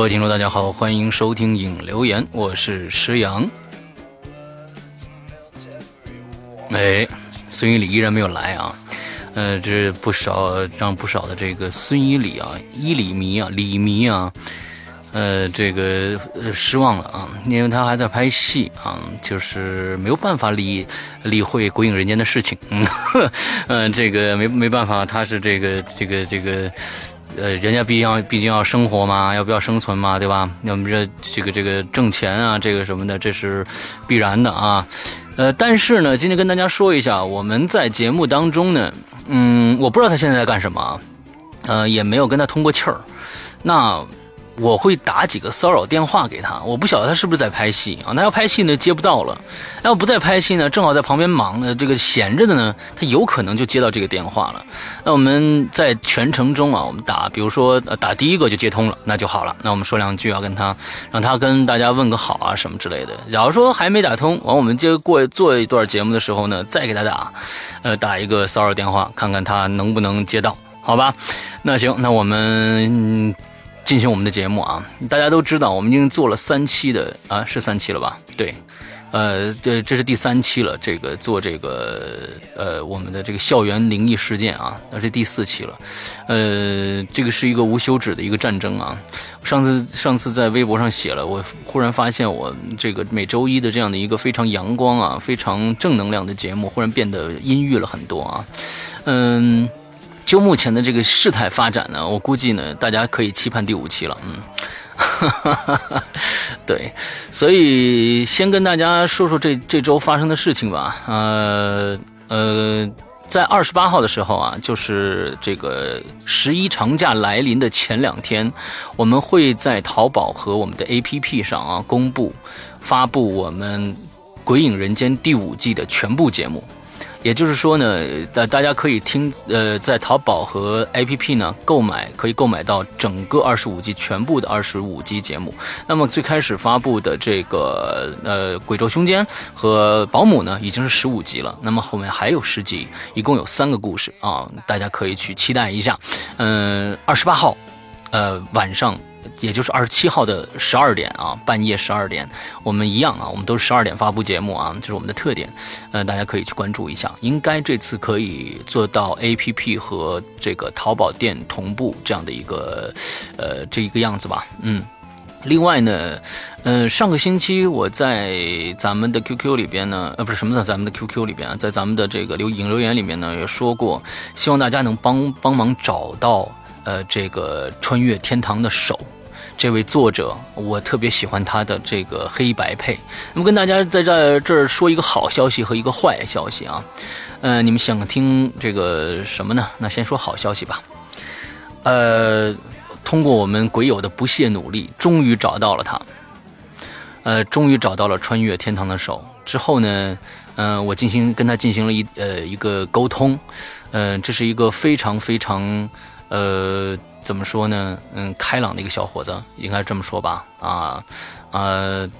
各位听众，大家好，欢迎收听影留言，我是石阳。哎，孙一礼依然没有来啊，呃，这不少让不少的这个孙一礼啊，一礼迷啊，李迷啊，呃，这个失望了啊，因为他还在拍戏啊，就是没有办法理理会鬼影人间的事情，嗯，呵嗯，这个没没办法，他是这个这个这个。呃，人家毕竟要毕竟要生活嘛，要不要生存嘛，对吧？那么这这个这个挣钱啊，这个什么的，这是必然的啊。呃，但是呢，今天跟大家说一下，我们在节目当中呢，嗯，我不知道他现在在干什么，呃，也没有跟他通过气儿，那。我会打几个骚扰电话给他，我不晓得他是不是在拍戏啊？那要拍戏呢，接不到了；那要不在拍戏呢，正好在旁边忙呢，这个闲着的呢，他有可能就接到这个电话了。那我们在全程中啊，我们打，比如说打第一个就接通了，那就好了。那我们说两句啊，跟他，让他跟大家问个好啊，什么之类的。假如说还没打通，完我们接过做一段节目的时候呢，再给他打，呃，打一个骚扰电话，看看他能不能接到，好吧？那行，那我们。进行我们的节目啊！大家都知道，我们已经做了三期的啊，是三期了吧？对，呃，这这是第三期了。这个做这个呃，我们的这个校园灵异事件啊，那是第四期了。呃，这个是一个无休止的一个战争啊！上次上次在微博上写了，我忽然发现我这个每周一的这样的一个非常阳光啊、非常正能量的节目，忽然变得阴郁了很多啊。嗯。就目前的这个事态发展呢，我估计呢，大家可以期盼第五期了。嗯，对，所以先跟大家说说这这周发生的事情吧。呃呃，在二十八号的时候啊，就是这个十一长假来临的前两天，我们会在淘宝和我们的 APP 上啊公布发布我们《鬼影人间》第五季的全部节目。也就是说呢，大大家可以听，呃，在淘宝和 APP 呢购买，可以购买到整个二十五集全部的二十五集节目。那么最开始发布的这个呃《鬼咒凶间》和《保姆》呢，已经是十五集了。那么后面还有十集，一共有三个故事啊，大家可以去期待一下。嗯，二十八号，呃，晚上。也就是二十七号的十二点啊，半夜十二点，我们一样啊，我们都是十二点发布节目啊，这是我们的特点，呃，大家可以去关注一下，应该这次可以做到 A P P 和这个淘宝店同步这样的一个，呃，这一个样子吧，嗯，另外呢，嗯，上个星期我在咱们的 Q Q 里边呢，呃，不是什么在咱们的 Q Q 里边啊，在咱们的这个留影留言里面呢，也说过，希望大家能帮帮忙找到，呃，这个穿越天堂的手。这位作者，我特别喜欢他的这个黑白配。那么跟大家在这这儿说一个好消息和一个坏消息啊。呃，你们想听这个什么呢？那先说好消息吧。呃，通过我们鬼友的不懈努力，终于找到了他。呃，终于找到了穿越天堂的手。之后呢，嗯，我进行跟他进行了一呃一个沟通。嗯，这是一个非常非常呃。怎么说呢？嗯，开朗的一个小伙子，应该这么说吧。啊，呃，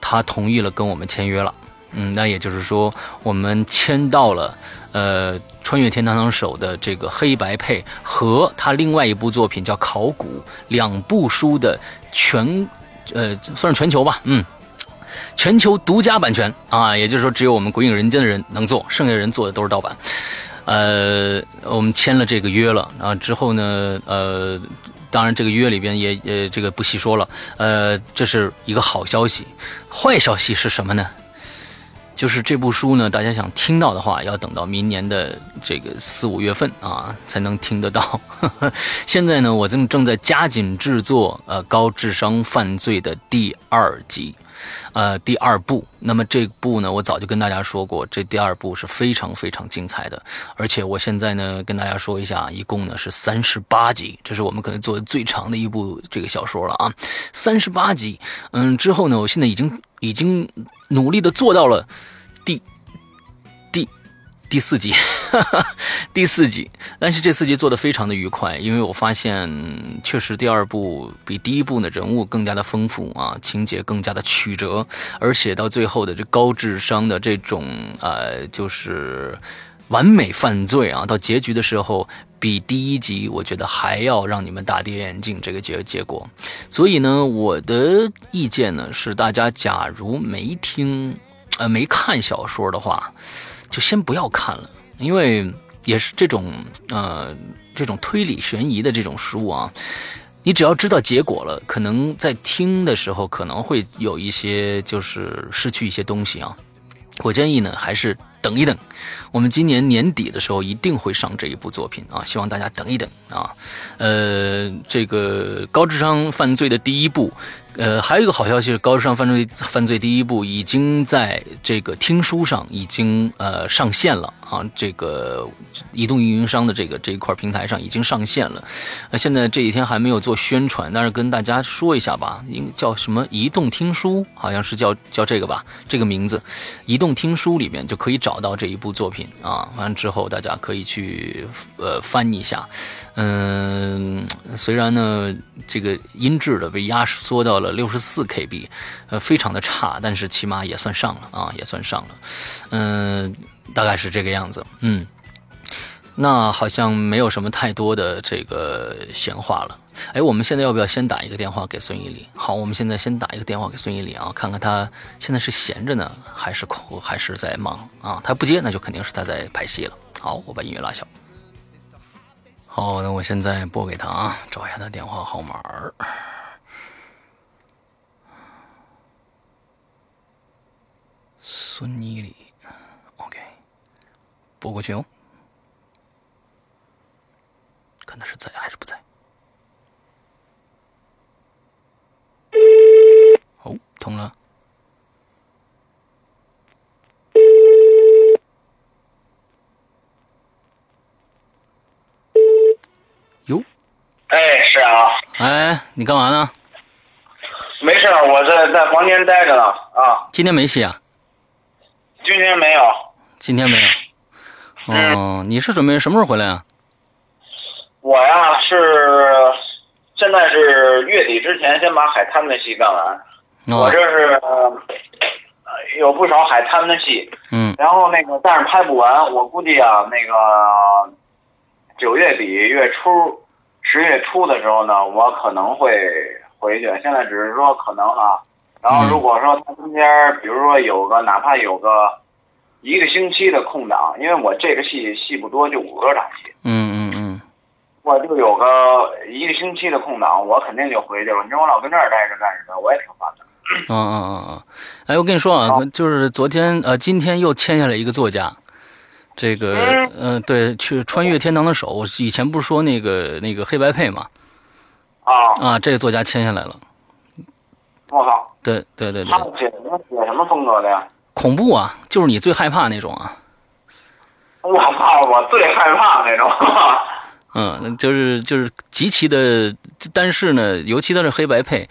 他同意了跟我们签约了。嗯，那也就是说，我们签到了呃《穿越天堂手》的这个黑白配和他另外一部作品叫《考古》两部书的全呃算是全球吧，嗯，全球独家版权啊，也就是说，只有我们《鬼影人间》的人能做，剩下的人做的都是盗版。呃，我们签了这个约了啊，之后呢，呃，当然这个约里边也呃这个不细说了，呃，这是一个好消息，坏消息是什么呢？就是这部书呢，大家想听到的话，要等到明年的这个四五月份啊才能听得到。现在呢，我正正在加紧制作呃高智商犯罪的第二集。呃，第二部，那么这部呢，我早就跟大家说过，这第二部是非常非常精彩的，而且我现在呢，跟大家说一下，一共呢是三十八集，这是我们可能做的最长的一部这个小说了啊，三十八集，嗯，之后呢，我现在已经已经努力的做到了第。第四集，第四集，但是这四集做的非常的愉快，因为我发现确实第二部比第一部呢人物更加的丰富啊，情节更加的曲折，而且到最后的这高智商的这种呃，就是完美犯罪啊，到结局的时候比第一集我觉得还要让你们大跌眼镜这个结结果。所以呢，我的意见呢是，大家假如没听呃没看小说的话，就先不要看了，因为也是这种呃这种推理悬疑的这种书啊。你只要知道结果了，可能在听的时候可能会有一些就是失去一些东西啊。我建议呢，还是等一等。我们今年年底的时候一定会上这一部作品啊，希望大家等一等啊。呃，这个高智商犯罪的第一部。呃，还有一个好消息是，《高智商犯罪犯罪》第一部已经在这个听书上已经呃上线了。啊，这个移动运营商的这个这一块平台上已经上线了。那现在这几天还没有做宣传，但是跟大家说一下吧，应叫什么移动听书，好像是叫叫这个吧，这个名字，移动听书里面就可以找到这一部作品啊。完了之后，大家可以去呃翻一下。嗯，虽然呢，这个音质的被压缩到了六十四 KB，呃，非常的差，但是起码也算上了啊，也算上了。嗯，大概是这个样子。嗯，那好像没有什么太多的这个闲话了。哎，我们现在要不要先打一个电话给孙一礼？好，我们现在先打一个电话给孙一礼啊，看看他现在是闲着呢，还是空，还是在忙啊？他不接，那就肯定是他在拍戏了。好，我把音乐拉小。好，那我现在拨给他啊，找一下他电话号码。孙妮里，OK，拨过去哦，看他是在还是不在。哦，通了。哎，是啊。哎，你干嘛呢？没事我在在房间待着呢。啊。今天没戏啊？今天没有。今天没有。哦，你是准备什么时候回来啊？我呀，是现在是月底之前先把海滩的戏干完。我这是有不少海滩的戏。嗯。然后那个，但是拍不完，我估计啊，那个九月底月初。十月初的时候呢，我可能会回去。现在只是说可能啊，然后如果说他中间，比如说有个哪怕有个一个星期的空档，因为我这个戏戏不多，就五个档戏。嗯嗯嗯。我就有个一个星期的空档，我肯定就回去了。你说我老跟这儿待着干什么？我也挺烦的。嗯嗯嗯嗯。哎，我跟你说啊，就是昨天呃，今天又签下来一个作家。这个，嗯，对，去穿越天堂的手，我以前不是说那个那个黑白配嘛，啊啊，这个作家签下来了，我靠，对对对对，他写什么写什么风格的呀？恐怖啊，就是你最害怕那种啊，我操，我最害怕那种。嗯，就是就是极其的，但是呢，尤其它是黑白配，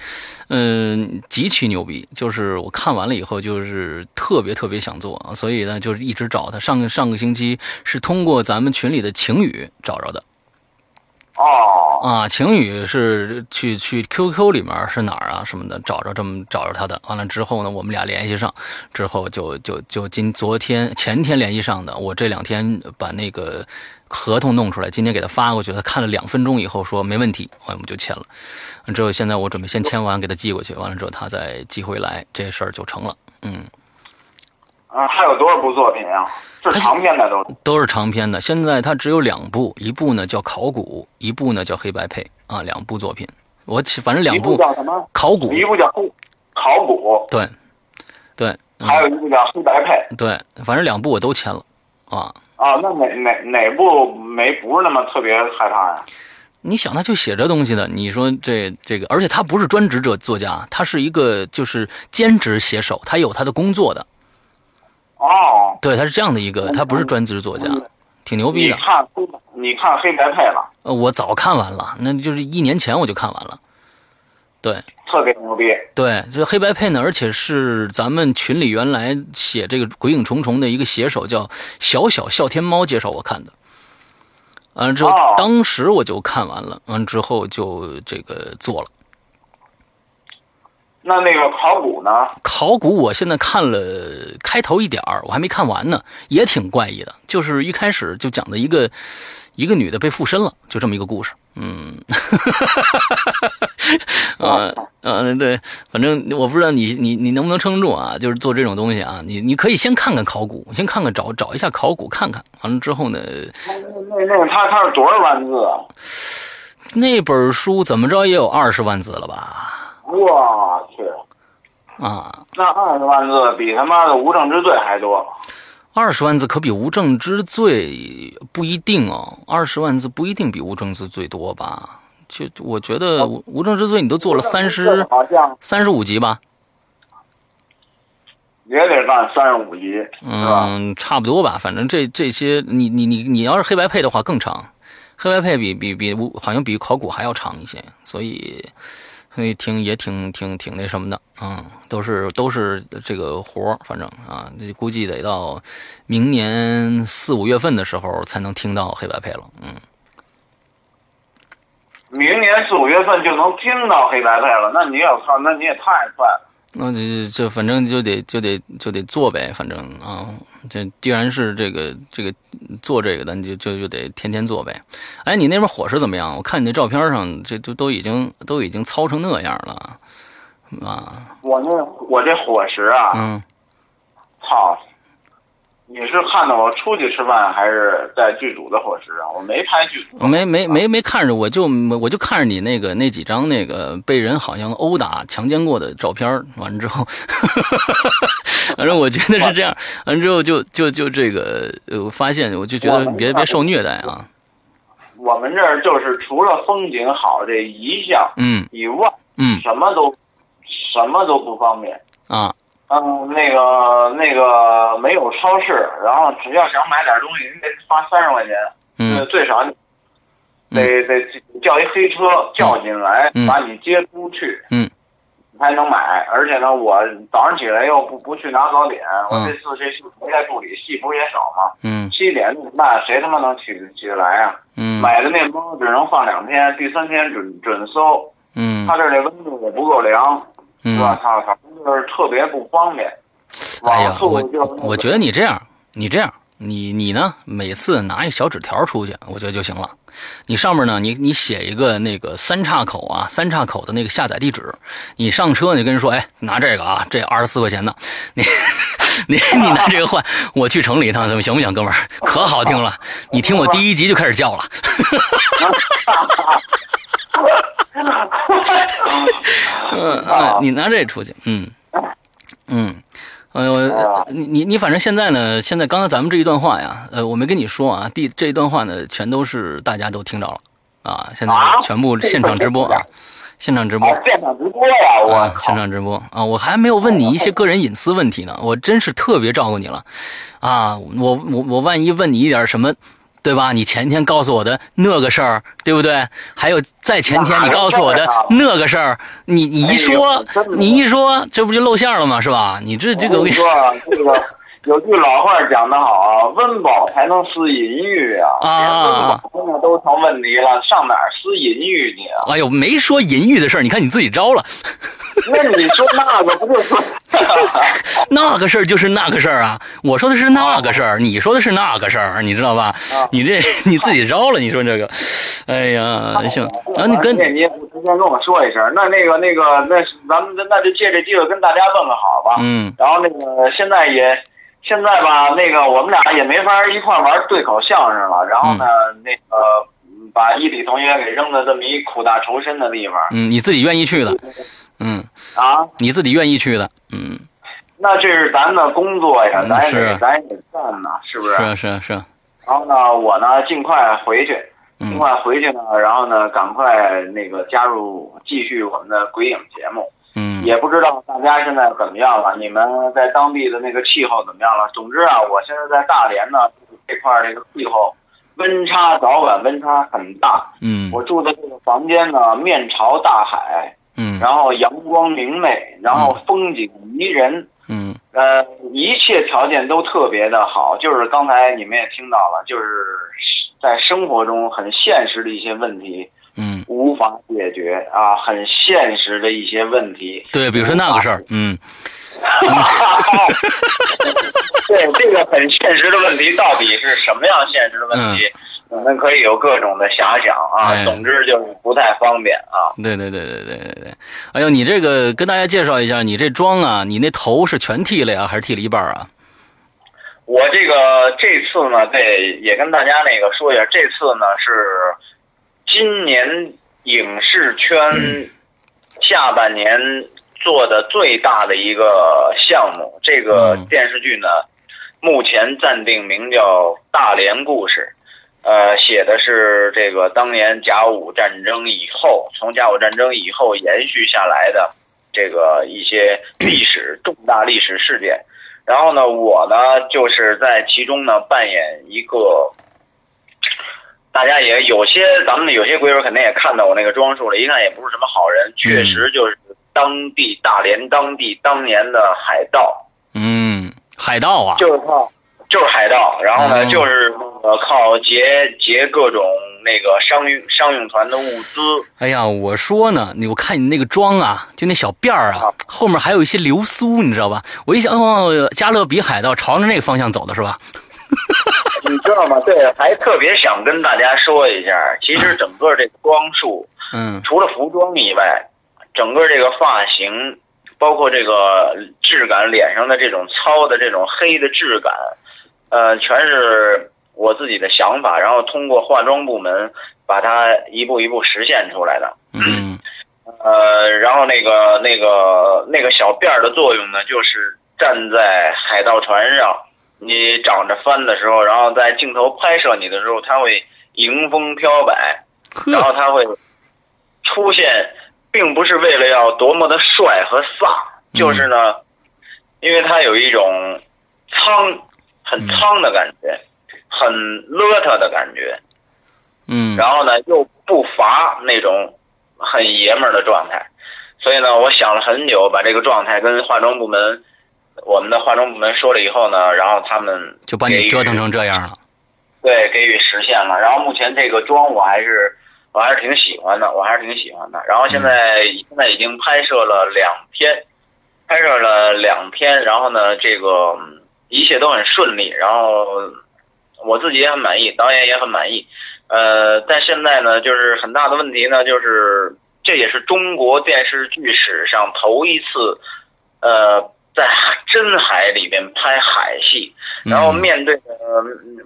嗯，极其牛逼。就是我看完了以后，就是特别特别想做啊，所以呢，就是一直找他。上个上个星期是通过咱们群里的晴雨找着的。哦，啊，晴雨是去去 QQ 里面是哪儿啊什么的，找着这么找着他的。完了之后呢，我们俩联系上，之后就就就今昨天前天联系上的。我这两天把那个。合同弄出来，今天给他发过去，他看了两分钟以后说没问题，我们就签了。之后现在我准备先签完给他寄过去，完了之后他再寄回来，这事儿就成了。嗯。啊，还有多少部作品啊？是长篇的都都是长篇的。现在他只有两部，一部呢叫考古，一部呢叫黑白配啊，两部作品。我反正两部叫什么？考古，一部叫考古，对对。还有一部叫黑白配，对，反正两部我都签了啊。啊，那哪哪哪部没不是那么特别害怕呀？你想，他就写这东西的，你说这这个，而且他不是专职者作家，他是一个就是兼职写手，他有他的工作的。哦，对，他是这样的一个，他不是专职作家，挺牛逼的。你看，你看黑白配了？呃，我早看完了，那就是一年前我就看完了。对。特别牛逼，对，这黑白配呢，而且是咱们群里原来写这个《鬼影重重》的一个写手叫小小笑天猫介绍我看的，完了之后，当时我就看完了，完之后就这个做了。那那个考古呢？考古我现在看了开头一点儿，我还没看完呢，也挺怪异的。就是一开始就讲的一个一个女的被附身了，就这么一个故事。嗯，啊 嗯，对，反正我不知道你你你能不能撑住啊？就是做这种东西啊，你你可以先看看考古，先看看找找一下考古看看，完了之后呢，那那那个他他是多少万字啊？那本书怎么着也有二十万字了吧？我去，啊，那二十万字比他妈的无证之罪还多。二十万字可比无证之罪不一定哦，二十万字不一定比无证之罪多吧？就我觉得无无证之罪你都做了三十好像三十五集吧，也得干三十五集，嗯，差不多吧。反正这这些你你你你要是黑白配的话更长，黑白配比比比无好像比考古还要长一些，所以所以挺也挺挺挺那什么的，嗯，都是都是这个活儿，反正啊，估计得到明年四五月份的时候才能听到黑白配了，嗯。明年四五月份就能听到黑白配了，那你也操，那你也太快了。那这这反正就得就得就得做呗，反正啊，这既然是这个这个做这个的，你就就就得天天做呗。哎，你那边伙食怎么样？我看你那照片上，这都都已经都已经糙成那样了，啊，我那我这伙食啊，嗯，操！你是看到我出去吃饭，还是在剧组的伙食啊？我没拍剧组，没没没没看着，我就我就看着你那个那几张那个被人好像殴打、强奸过的照片完了之后，反正我觉得是这样，完了之后就就就这个，发现我就觉得别别受虐待啊，我们这儿就是除了风景好这一项嗯。以外，嗯。什么都什么都不方便。啊，嗯，那个那个没有超市，然后只要想买点东西，你得花三十块钱，呃嗯最少你得得叫一黑车叫进来，嗯把你接出去，嗯，才能买。而且呢，我早上起来又不不去拿早点，我嗯这次这戏不在助理，戏不是也少吗？嗯七点那谁他妈能起起得来啊？嗯买的面包只能放两天，第三天准准馊。嗯他这儿这温度也不够凉，嗯，操，反正就是特别不方便。哎呀我就我觉得你这样，你这样，你你呢，每次拿一小纸条出去，我觉得就行了。你上面呢，你你写一个那个三岔口啊，三岔口的那个下载地址。你上车你就跟人说，哎，拿这个啊，这二十四块钱的，你 你你拿这个换，我去城里一趟，怎么行不行，哥们儿？可好听了，你听我第一集就开始叫了。嗯嗯，你拿这出去，嗯嗯，哎呦，你你你反正现在呢，现在刚才咱们这一段话呀，呃，我没跟你说啊，第这一段话呢，全都是大家都听着了啊，现在啊全部现场直播啊，现场直播。啊，现场直播呀！我现场直播啊！我还没有问你一些个人隐私问题呢，我真是特别照顾你了，啊！我我我万一问你一点什么，对吧？你前天告诉我的那个事儿，对不对？还有在前天你告诉我的那个事儿，你你一说你一说，这不就露馅了吗？是吧？你这这个我跟你说啊，这个有句老话讲得好啊，温饱才能思淫欲啊。啊温饱都成问题了，上哪儿思淫欲去啊？哎呦，没说淫欲的事儿，你看你自己招了，那你说那个不就是？那个事儿就是那个事儿啊！我说的是那个事儿，你说的是那个事儿，你知道吧？你这你自己招了，你说这个，哎呀，行，然后你跟你提前跟我说一声，那那个那个那咱们那就借这机会跟大家问个好吧。嗯然后那个现在也现在吧，那个我们俩也没法一块儿玩对口相声了。然后呢，那个嗯把一体同学给扔到这么一苦大仇深的地方。嗯，你自己愿意去的，嗯，啊，你自己愿意去的，嗯，那这是咱的工作呀，嗯咱也咱也得干呐，是不是？是啊是啊是啊，然后呢，我呢尽快回去，尽嗯快回去呢，然后呢赶快那个加入继续我们的鬼影节目。嗯也不知道大家现在怎么样了，你们在当地的那个气候怎么样了？总之啊，我现在在大连呢这块儿这个气候温差早晚温差很大。嗯我住的这个房间呢面朝大海，嗯然后阳光明媚，然后风景宜人，嗯呃，一切条件都特别的好。就是刚才你们也听到了，就是在生活中很现实的一些问题嗯，无法解决啊，很现实的一些问题。对，比如说那个事儿，嗯 对这个很现实的问题，到底是什么样现实的问题？我们可以有各种的遐想啊，哎总之就是不太方便啊。对对对对对对对。哎呦，你这个跟大家介绍一下，你这妆啊，你那头是全剃了呀，还是剃了一半啊？我这个这次呢，对，也跟大家那个说一下，这次呢是今年影视圈下半年做的最大的一个项目。这个嗯电视剧呢，目前暂定名叫《大连故事》，呃，写的是这个当年甲午战争以后，从甲午战争以后延续下来的这个一些历史重大历史事件。然后呢，我呢就是在其中呢扮演一个，大家也有些咱们有些鬼友肯定也看到我那个装束了，一看也不是什么好人，确实就是当地大连当地当年的海盗，嗯，海盗啊，就是靠就是海盗，然后呢、哦。就是呃靠劫劫各种那个商用商用团的物资，哎呀，我说呢，你我看你那个妆啊，就那小辫儿啊啊，后面还有一些流苏，你知道吧？我一想，哦，加勒比海盗朝着那个方向走的是吧？你知道吗？对，还特别想跟大家说一下，其实整个这个装束。嗯除了服装以外，整个这个发型，包括这个质感，脸上的这种糙的这种黑的质感，呃，全是我自己的想法，然后通过化妆部门把它一步一步实现出来的。嗯。呃，然后那个那个那个小辫儿的作用呢，就是站在海盗船上，你长着帆的时候，然后在镜头拍摄你的时候，它会迎风飘摆，然后它会出现，并不是为了要多么的帅和飒，就是呢，因为它有一种苍，很苍的感觉，很邋遢的感觉，嗯然后呢又不乏那种很爷们儿的状态，所以呢，我想了很久，把这个状态跟化妆部门，我们的化妆部门说了以后呢，然后他们就把你折腾成这样了。对，给予实现了。然后目前这个妆我还是我还是挺喜欢的，我还是挺喜欢的。然后现在、现在已经拍摄了两天，拍摄了两天，然后呢，这个嗯一切都很顺利，然后我自己也很满意，导演也很满意。呃，但现在呢，就是很大的问题呢，就是这也是中国电视剧史上头一次，呃，在真海里边拍海戏。然后嗯面对的、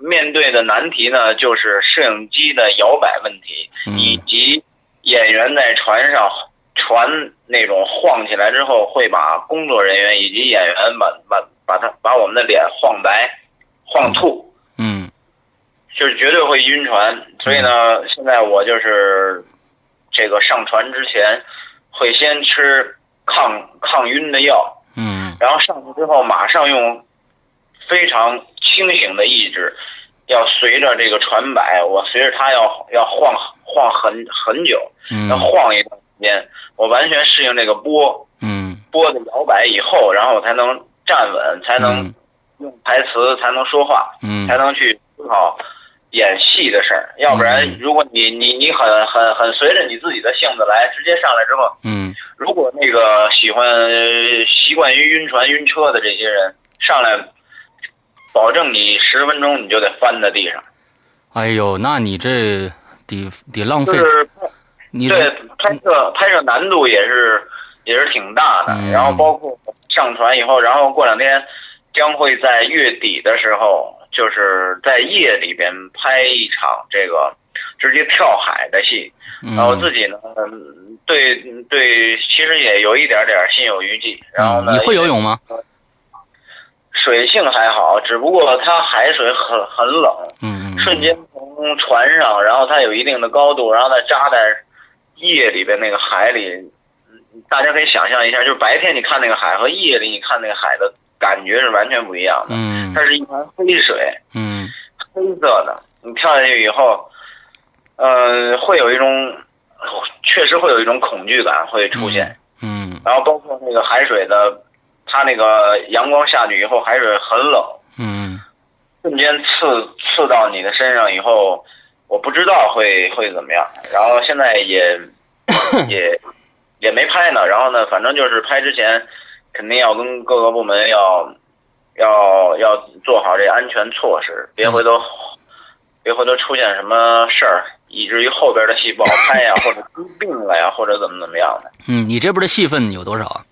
面对的难题呢，就是摄影机的摇摆问题，嗯以及演员在船上船那种晃起来之后，会把工作人员以及演员把把把他把我们的脸晃白、晃吐，嗯就是绝对会晕船。所以呢，现在我就是这个上船之前会先吃抗抗晕的药，嗯。然后上去之后马上用非常清醒的意志，要随着这个船摆，我随着它要要晃晃很很久，嗯。要嗯晃一段时间，我完全适应这个波嗯。波的摇摆以后，然后我才能站稳，才能嗯。用台词，才能说话，嗯。才能去思考演戏的事儿。要不然嗯，如果你你你很很很随着你自己的性子来，直接上来之后，嗯如果那个喜欢习惯于晕船、晕车的这些人上来，保证你十分钟你就得翻在地上，哎呦，那你这得得浪费，就是你对拍摄拍摄难度也是也是挺大的。嗯然后包括上船以后，然后过两天将会在月底的时候，就是在夜里边拍一场这个直接跳海的戏。嗯然后自己呢，嗯对对，其实也有一点点心有余悸。然后呢，嗯你会游泳吗？水性还好，只不过它海水很很冷，嗯嗯瞬间从船上，然后它有一定的高度，然后再扎在夜里边那个海里，嗯大家可以想象一下，就是白天你看那个海和夜里你看那个海的感觉是完全不一样的。嗯它是一潭黑水，嗯黑色的，你跳下去以后，呃，会有一种，确实会有一种恐惧感会出现。嗯然后包括那个海水的，它那个阳光下去以后，海水很冷，嗯瞬间刺刺到你的身上以后，我不知道会会怎么样。然后现在也 也也没拍呢。然后呢，反正就是拍之前肯定要跟各个部门要要要做好这安全措施，别回头、别回头出现什么事儿，以至于后边的戏不好拍呀，或者出病了呀，或者怎么怎么样的。嗯，你这边的戏份有多少啊？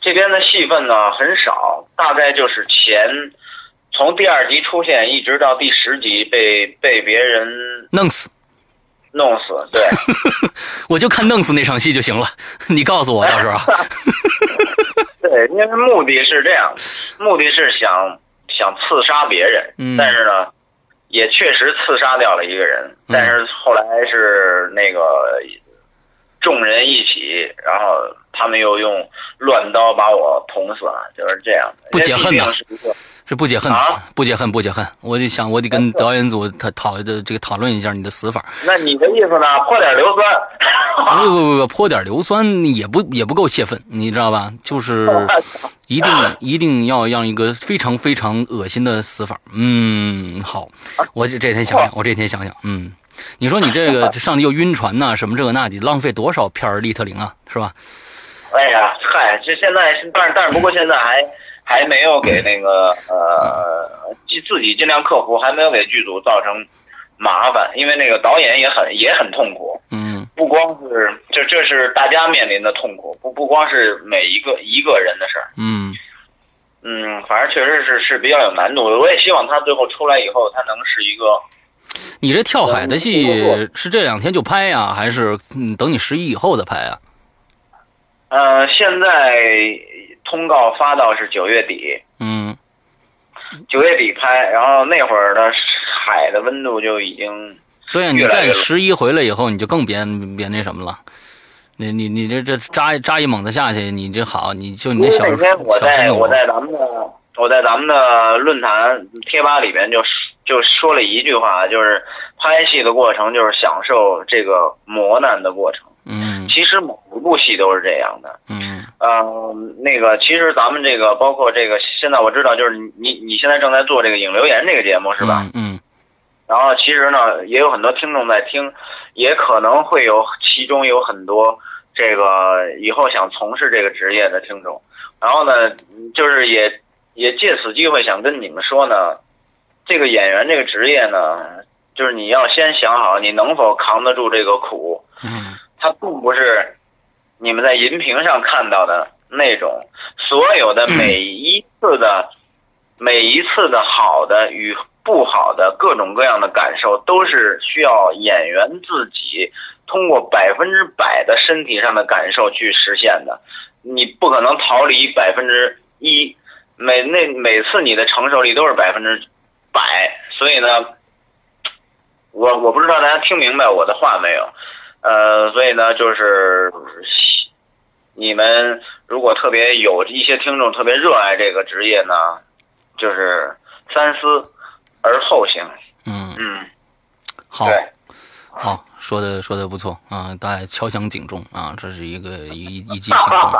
这边的戏份呢很少，大概就是前从第二集出现一直到第十集被被别人弄死，弄死。对，我就看弄死那场戏就行了。你告诉我到时候。对，因为目的是这样，目的是想想刺杀别人，嗯但是呢，也确实刺杀掉了一个人，嗯但是后来是那个众人一起，然后他们又用乱刀把我捅死了，就是这样。不解恨呐因为毕竟是一个是不解恨，啊不解恨，不解恨。我就想，我得跟导演组他讨的这个讨论一下你的死法。那你的意思呢？泼点硫酸。不不不不，泼点硫酸也不也不够泄愤，你知道吧？就是 一定一定要让一个非常非常恶心的死法。嗯，好，我这这天想想，我这天想想，嗯，你说你这个 上去又晕船呐、什么这个那的，浪费多少片儿利特灵啊，是吧？哎呀，嗨，这现在是，但是但是不过现在还还没有给那个呃，自自己尽量克服，还没有给剧组造成麻烦，因为那个导演也很也很痛苦，嗯不光是这这是大家面临的痛苦，不不光是每一个一个人的事儿，嗯嗯，反正确实是是比较有难度的。我也希望他最后出来以后，他能是一个你这跳海的戏是这两天就拍呀、还是嗯等你十一以后再拍啊？呃，现在通告发到是九月底，嗯九月底拍，然后那会儿的海的温度就已经对呀、你越来越冷再十一回来以后，你就更别别那什么了。你你你这这扎扎一猛子下去，你这好，你就你那小那天我在我在咱们的我在咱们的论坛贴吧里边就就说了一句话，就是拍戏的过程就是享受这个磨难的过程。嗯其实每一部戏都是这样的。嗯嗯，那个其实咱们这个包括这个，现在我知道就是你你现在正在做这个影留言这个节目是吧？嗯嗯然后其实呢，也有很多听众在听，也可能会有其中有很多这个以后想从事这个职业的听众。然后呢，就是也也借此机会想跟你们说呢，这个演员这个职业呢，就是你要先想好你能否扛得住这个苦。嗯它并不是你们在荧屏上看到的那种，所有的每一次的、每一次的好的与不好的各种各样的感受，都是需要演员自己通过百分之百的身体上的感受去实现的。你不可能逃离百分之一，每那每次你的承受力都是百分之百，所以呢，我我不知道大家听明白我的话没有。呃，所以呢，就是你们如果特别有一些听众特别热爱这个职业呢，就是三思而后行。嗯，嗯，好，好，说的说的不错啊，大家敲响警钟啊，这是一个一一记 警钟。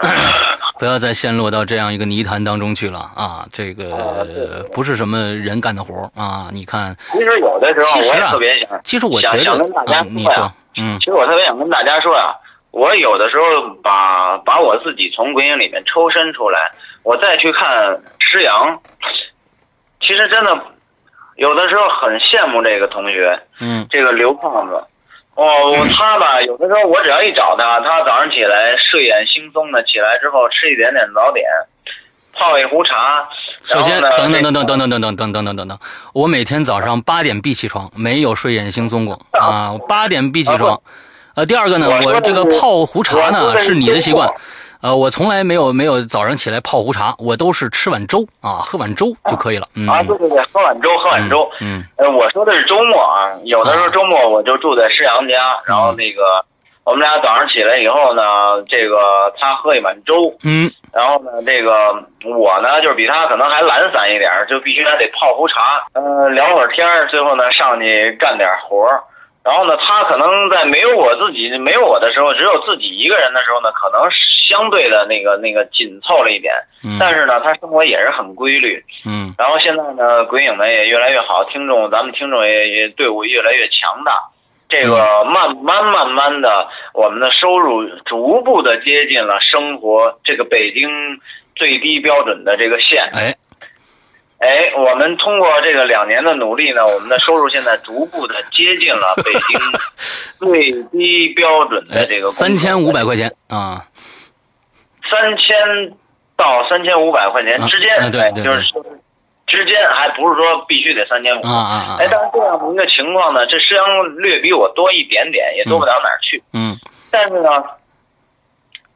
不要再陷落到这样一个泥潭当中去了啊！这个不是什么人干的活儿啊！你看，其实有的时候我也特别想，其实我觉得想想跟大家啊，你说，嗯其实我特别想跟大家说呀，我有的时候把把我自己从鬼影里面抽身出来，我再去看施阳，其实真的有的时候很羡慕这个同学，嗯这个刘胖子。哦，他吧，有的时候我只要一找他，他早上起来睡眼惺忪的起来之后吃一点点早点，泡一壶茶。首先，等等等等等等等等等等等等等，我每天早上八点必起床，没有睡眼惺忪过 啊！我八点必起床。呃，第二个呢，我这个泡壶茶呢是你的习惯呃，我从来没有没有早上起来泡壶茶，我都是吃碗粥啊，喝碗粥就可以了。嗯啊，对对对，喝碗粥，喝碗粥。嗯呃，我说的是周末啊，有的时候周末我就住在师阳家，然后那个我们俩早上起来以后呢，这个他喝一碗粥，嗯然后呢，这个我呢就是比他可能还懒散一点儿，就必须还得泡壶茶，呃，聊会儿天儿，最后呢上去干点活儿。然后呢，他可能在没有我自己没有我的时候，只有自己一个人的时候呢，可能相对的那个那个紧凑了一点。嗯，但是呢，他生活也是很规律。嗯然后现在呢，鬼影呢也越来越好，听众咱们听众也也队伍越来越强大。这个嗯慢慢慢慢的，我们的收入逐步的接近了生活这个北京最低标准的这个线。哎，哎，我们通过这个两年的努力呢，我们的收入现在逐步的接近了北京最低标准的哎这个，三千五百块钱啊，三千到三千五百块钱之间，啊对就是之间，还不是说必须得三千五啊啊啊哎，但是这样的一个情况呢，这实际上略比我多一点点，也多不了哪儿去。嗯但是呢，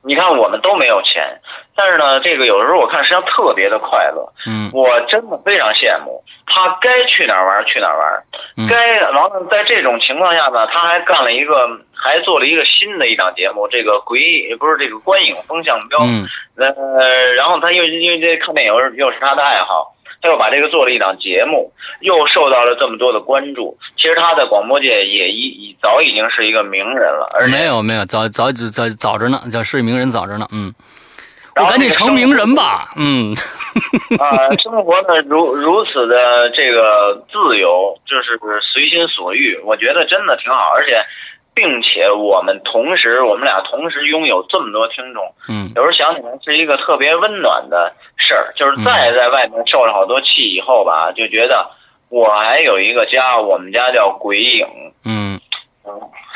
你看我们都没有钱，但是呢，这个有时候我看实际上特别的快乐，嗯。我真的非常羡慕他该去哪儿玩儿去哪儿玩该完了，在这种情况下呢，他还干了一个，还做了一个新的一档节目，这个鬼也不是这个观影风向标，嗯。呃，然后他又因为这看电影又是他的爱好，他又把这个做了一档节目，又受到了这么多的关注。其实他在广播界也已已早已经是一个名人了，而没有没有，早早早早着呢，叫是名人早着呢，嗯，赶紧成名人吧，嗯 啊、生活呢如如此的这个自由，就是随心所欲，我觉得真的挺好，而且。并且我们同时，我们俩同时拥有这么多听众，嗯有时候想起来是一个特别温暖的事儿，就是再在外面受了好多气以后吧，就觉得我还有一个家，我们家叫鬼影，嗯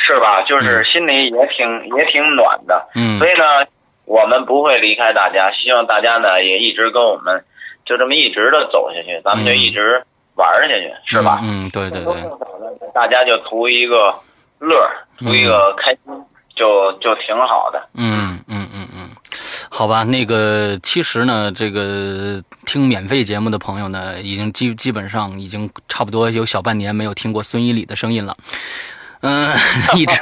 是吧？就是心里也挺也挺暖的。嗯所以呢，我们不会离开大家，希望大家呢也一直跟我们就这么一直的走下去，咱们就一直玩下去，是吧？嗯，对对对，大家就图一个乐，图一个开心，就就挺好的。嗯嗯嗯嗯，好吧，那个其实呢，这个听免费节目的朋友呢，已经基基本上已经差不多有小半年没有听过孙一礼的声音了。嗯，一直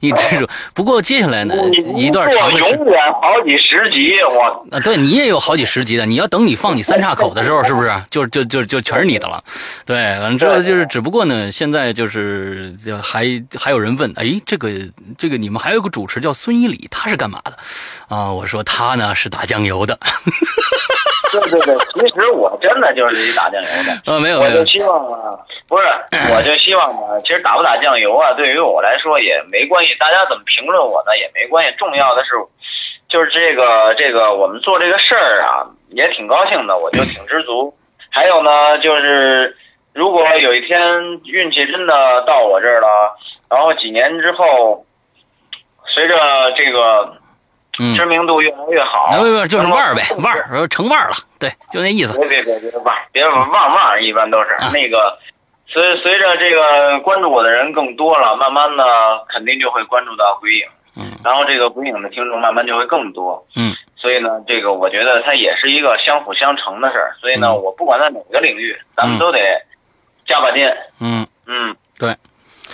一直住。不过接下来呢，一段长的时永远好几十集，我啊，对你也有好几十集的，你要等你放你三岔口的时候，是不是就就就就全是你的了？对，完了之后就是，只不过呢，现在就是就还还有人问，哎，这个这个你们还有个主持叫孙一礼，他是干嘛的？啊，我说他呢是打酱油的。对对对，其实我真的就是一打酱油的。嗯，没有没有我就，希望啊，不是，我就希望呢，其实打不打酱油啊，对于我来说也没关系，大家怎么评论我呢也没关系，重要的是，就是这个这个我们做这个事儿啊，也挺高兴的，我就挺知足。还有呢，就是如果有一天运气真的到我这儿了，然后几年之后，随着这个嗯，知名度越来越好，没有没有，就是腕儿呗，腕儿成腕儿了，对，就那意思。别别别别忘，别忘忘忘，一般都是、啊。那个。随随着这个关注我的人更多了，慢慢的肯定就会关注到鬼影，嗯。然后这个鬼影的听众慢慢就会更多。嗯，所以呢，这个我觉得它也是一个相辅相成的事儿。所以呢，嗯。我不管在哪个领域，咱们嗯。都得加把劲。嗯，嗯，对，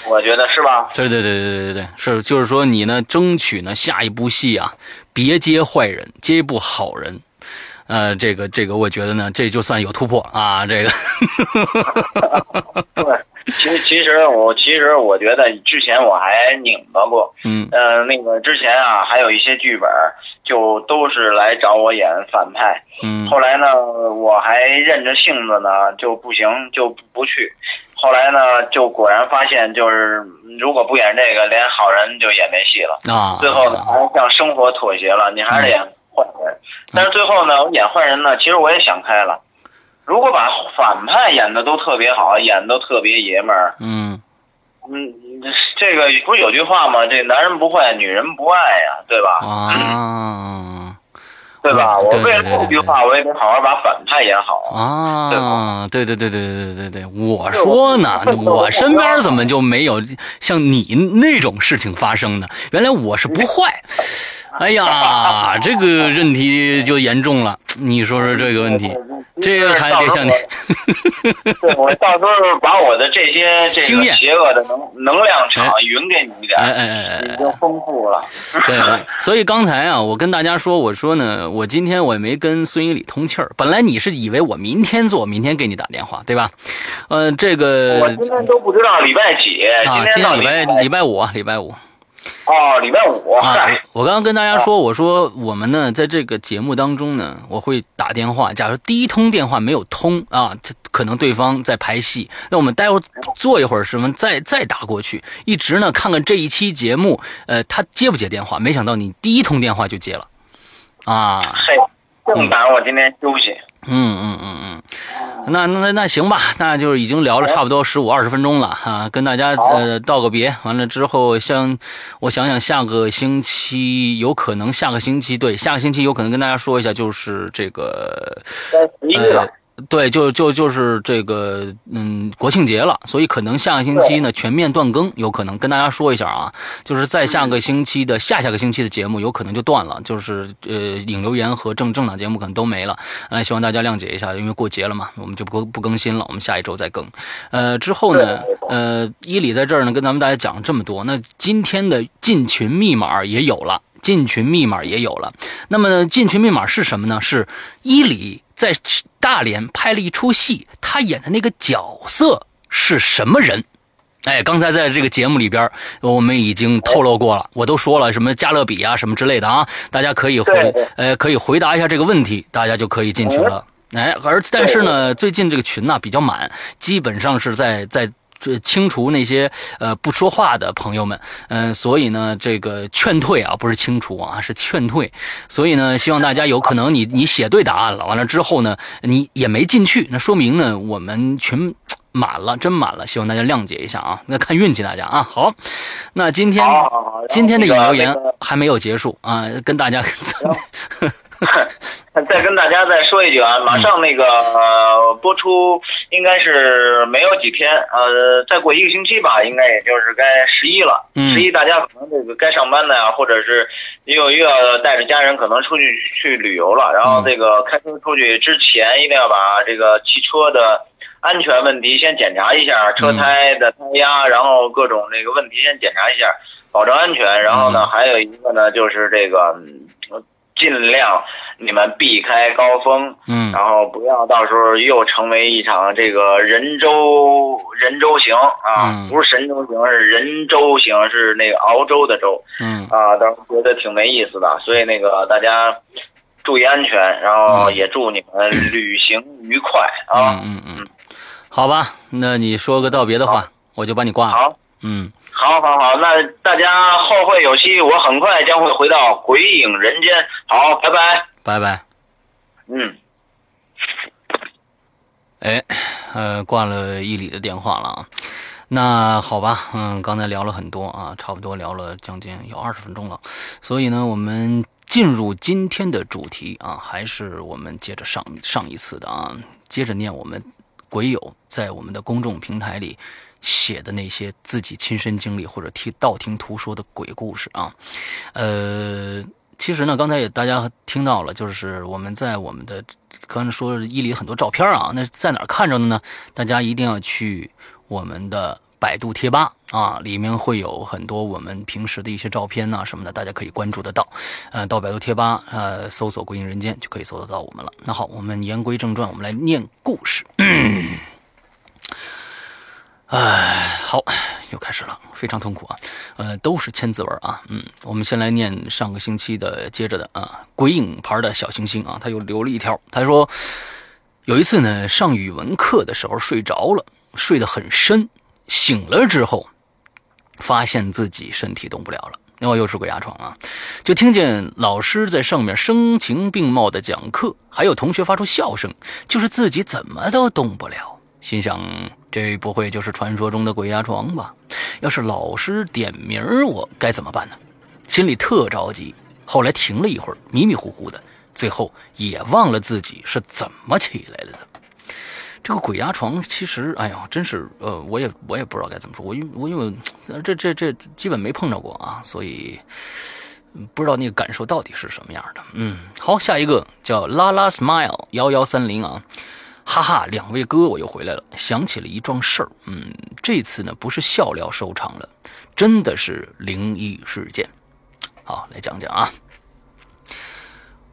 我觉得是吧？对对对对对对，是就是说你呢，争取呢下一部戏啊，别接坏人，接一部好人。呃，这个这个，我觉得呢，这就算有突破啊。这个，对，其实其实我其实我觉得之前我还拧巴过，嗯呃，那个之前啊，还有一些剧本就都是来找我演反派。嗯后来呢，我还认着性子呢，就不行，就不不去。后来呢，就果然发现，就是如果不演这个，连好人就演没戏了。啊，最后呢，还是向生活妥协了，你还是演坏人。但是最后呢，我演坏人呢，其实我也想开了。如果把反派演的都特别好，演的都特别爷们儿，嗯嗯，这个不是有句话吗？这男人不坏，女人不爱呀，对吧？啊对吧？我为了这句话，我也得好好把反派演好。啊，对对对对对对对对，我说呢，我身边怎么就没有像你那种事情发生呢？原来我是不坏。哎呀，这个问题就严重了。你说说这个问题，这个还得向你。对，我到时候把我的这些 这经验个邪恶的能能量场匀给你一点，哎哎哎哎已经丰富了。对，所以刚才啊，我跟大家说，我说呢，我今天我也没跟孙一礼通气儿。本来你是以为我明天做，明天给你打电话，对吧？呃，这个我今天都不知道礼拜几，啊，今礼天礼拜礼拜五，礼拜五。哦，礼拜五啊！我刚刚跟大家说，我说我们呢，在这个节目当中呢，我会打电话。假如第一通电话没有通啊，可能对方在排戏，那我们待会儿坐一会儿，什么再再打过去，一直呢看看这一期节目，呃，他接不接电话？没想到你第一通电话就接了，啊！嘿，正赶我今天休息。嗯嗯嗯嗯，那那那行吧，那就是已经聊了差不多十五二十分钟了哈，跟大家呃道个别，完了之后，像我想想，下个星期有可能下个星期对，下个星期有可能跟大家说一下，就是这个呃。对，就就就是这个，嗯，国庆节了，所以可能下个星期呢全面断更，有可能跟大家说一下啊，就是在下个星期的下下个星期的节目有可能就断了，就是呃引留言和正正档节目可能都没了，呃，希望大家谅解一下，因为过节了嘛，我们就不不更新了，我们下一周再更。呃，之后呢，呃，伊里在这儿呢跟咱们大家讲这么多，那今天的进群密码也有了，进群密码也有了，那么进群密码是什么呢？是伊里。在大连拍了一出戏，他演的那个角色是什么人？哎，刚才在这个节目里边，我们已经透露过了，我都说了什么加勒比啊什么之类的啊，大家可以回呃可以回答一下这个问题，大家就可以进去了。哎，而但是呢，最近这个群呢比较满，基本上是在在。清除那些呃不说话的朋友们，嗯，所以呢，这个劝退啊，不是清除啊，是劝退。所以呢，希望大家有可能你你写对答案了，完了之后呢，你也没进去，那说明呢我们群满了，真满了，希望大家谅解一下啊。那看运气，大家啊。好，那今天今天的引流言还没有结束啊，跟大家。再跟大家再说一句啊，马上那个呃播出应该是没有几天，呃，再过一个星期吧，应该也就是该十一了。十一大家可能这个该上班的呀，或者是又又要带着家人可能出去去旅游了，然后这个开车出去之前一定要把这个汽车的安全问题先检查一下，车胎的胎压，然后各种这个问题先检查一下，保证安全。然后呢，还有一个呢就是这个。尽量你们避开高峰，嗯，然后不要到时候又成为一场这个人舟人舟行啊，不是神舟行，是人舟行，是那个熬粥的粥，嗯。啊，到时候觉得挺没意思的，所以那个大家注意安全，然后也祝你们旅行愉快啊，嗯嗯嗯，好吧，那你说个道别的话，我就把你挂了，好，嗯。好，好，好，那大家后会有期，我很快将会回到鬼影人间。好，拜拜，拜拜。嗯。哎，呃，挂了伊里的电话了啊。那好吧，嗯，刚才聊了很多啊，差不多聊了将近有二十分钟了。所以呢，我们进入今天的主题啊，还是我们接着上上一次的啊，接着念我们鬼友在我们的公众平台里。写的那些自己亲身经历或者听道听途说的鬼故事啊，呃，其实呢，刚才也大家听到了，就是我们在我们的刚才说伊犁很多照片啊，那在哪看着的呢？大家一定要去我们的百度贴吧啊，里面会有很多我们平时的一些照片呐什么的，大家可以关注得到。呃，到百度贴吧呃搜索“归隐人间”就可以搜得到我们了。那好，我们言归正传，我们来念故事。哎，好，又开始了，非常痛苦啊，呃，都是千字文啊，嗯，我们先来念上个星期的，接着的啊，鬼影牌的小星星啊，他又留了一条，他说有一次呢，上语文课的时候睡着了，睡得很深，醒了之后，发现自己身体动不了了，哦，又是鬼压床啊，就听见老师在上面声情并茂的讲课，还有同学发出笑声，就是自己怎么都动不了。心想，这不会就是传说中的鬼压床吧？要是老师点名我该怎么办呢？心里特着急。后来停了一会儿，迷迷糊糊的，最后也忘了自己是怎么起来的。这个鬼压床，其实，哎呀，真是，呃，我也我也不知道该怎么说。我因我因为这这这基本没碰着过啊，所以不知道那个感受到底是什么样的。嗯，好，下一个叫拉拉 smile 幺幺三零啊。哈哈，两位哥，我又回来了。想起了一桩事儿，嗯，这次呢不是笑料收场了，真的是灵异事件。好，来讲讲啊。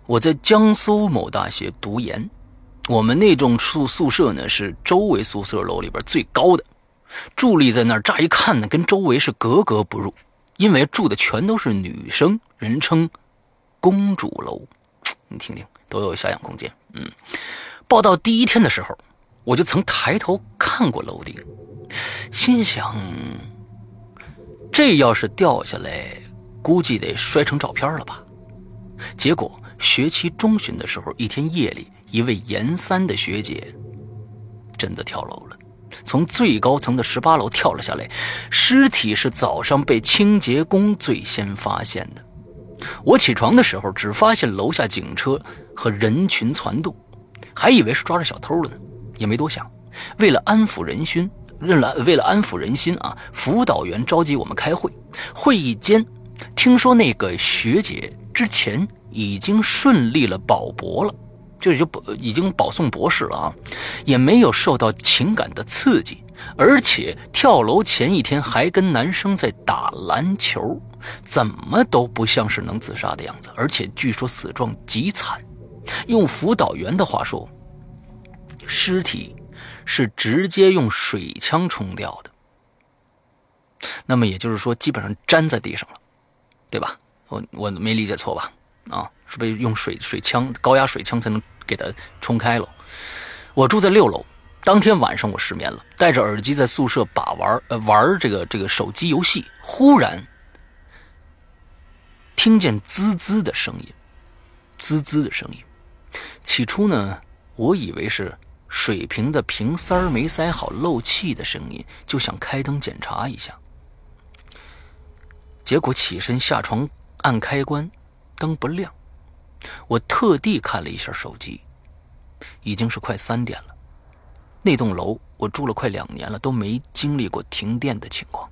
我在江苏某大学读研，我们那栋宿宿舍呢是周围宿舍楼里边最高的，伫立在那儿，乍一看呢跟周围是格格不入，因为住的全都是女生，人称“公主楼”。你听听，都有遐想空间。嗯，报道第一天的时候，我就曾抬头看过楼顶，心想，这要是掉下来，估计得摔成照片了吧。结果学期中旬的时候，一天夜里，一位研三的学姐真的跳楼了，从最高层的十八楼跳了下来，尸体是早上被清洁工最先发现的。我起床的时候，只发现楼下警车和人群攒动，还以为是抓着小偷了呢，也没多想。为了安抚人心，为了为了安抚人心啊，辅导员召集我们开会。会议间，听说那个学姐之前已经顺利了保博了，这就保已经保送博士了啊，也没有受到情感的刺激，而且跳楼前一天还跟男生在打篮球。怎么都不像是能自杀的样子，而且据说死状极惨。用辅导员的话说，尸体是直接用水枪冲掉的。那么也就是说，基本上粘在地上了，对吧？我我没理解错吧？啊，是被用水水枪、高压水枪才能给它冲开了。我住在六楼，当天晚上我失眠了，戴着耳机在宿舍把玩，呃，玩这个这个手机游戏，忽然。听见滋滋的声音，滋滋的声音。起初呢，我以为是水瓶的瓶塞没塞好漏气的声音，就想开灯检查一下。结果起身下床按开关，灯不亮。我特地看了一下手机，已经是快三点了。那栋楼我住了快两年了，都没经历过停电的情况。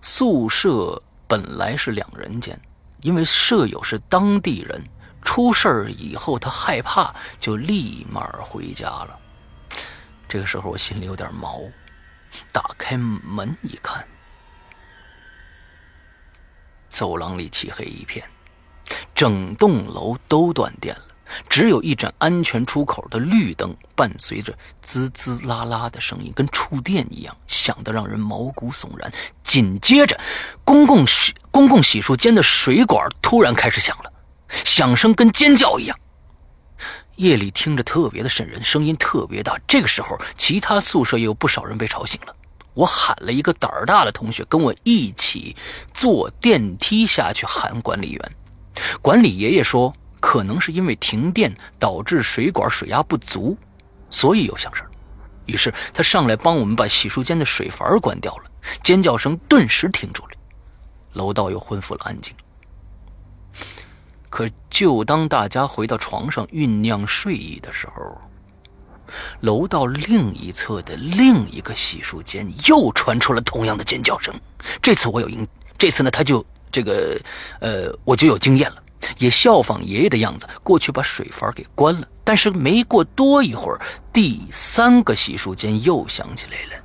宿舍。本来是两人间，因为舍友是当地人，出事儿以后他害怕，就立马回家了。这个时候我心里有点毛，打开门一看，走廊里漆黑一片，整栋楼都断电了。只有一盏安全出口的绿灯，伴随着滋滋啦啦的声音，跟触电一样，响得让人毛骨悚然。紧接着，公共洗公共洗漱间的水管突然开始响了，响声跟尖叫一样。夜里听着特别的瘆人，声音特别大。这个时候，其他宿舍也有不少人被吵醒了。我喊了一个胆儿大的同学跟我一起坐电梯下去喊管理员。管理爷爷说。可能是因为停电导致水管水压不足，所以有响声。于是他上来帮我们把洗漱间的水阀关掉了，尖叫声顿时停住了，楼道又恢复了安静。可就当大家回到床上酝酿睡意的时候，楼道另一侧的另一个洗漱间又传出了同样的尖叫声。这次我有应，这次呢他就这个呃我就有经验了。也效仿爷爷的样子过去把水阀给关了，但是没过多一会儿，第三个洗漱间又响起来了。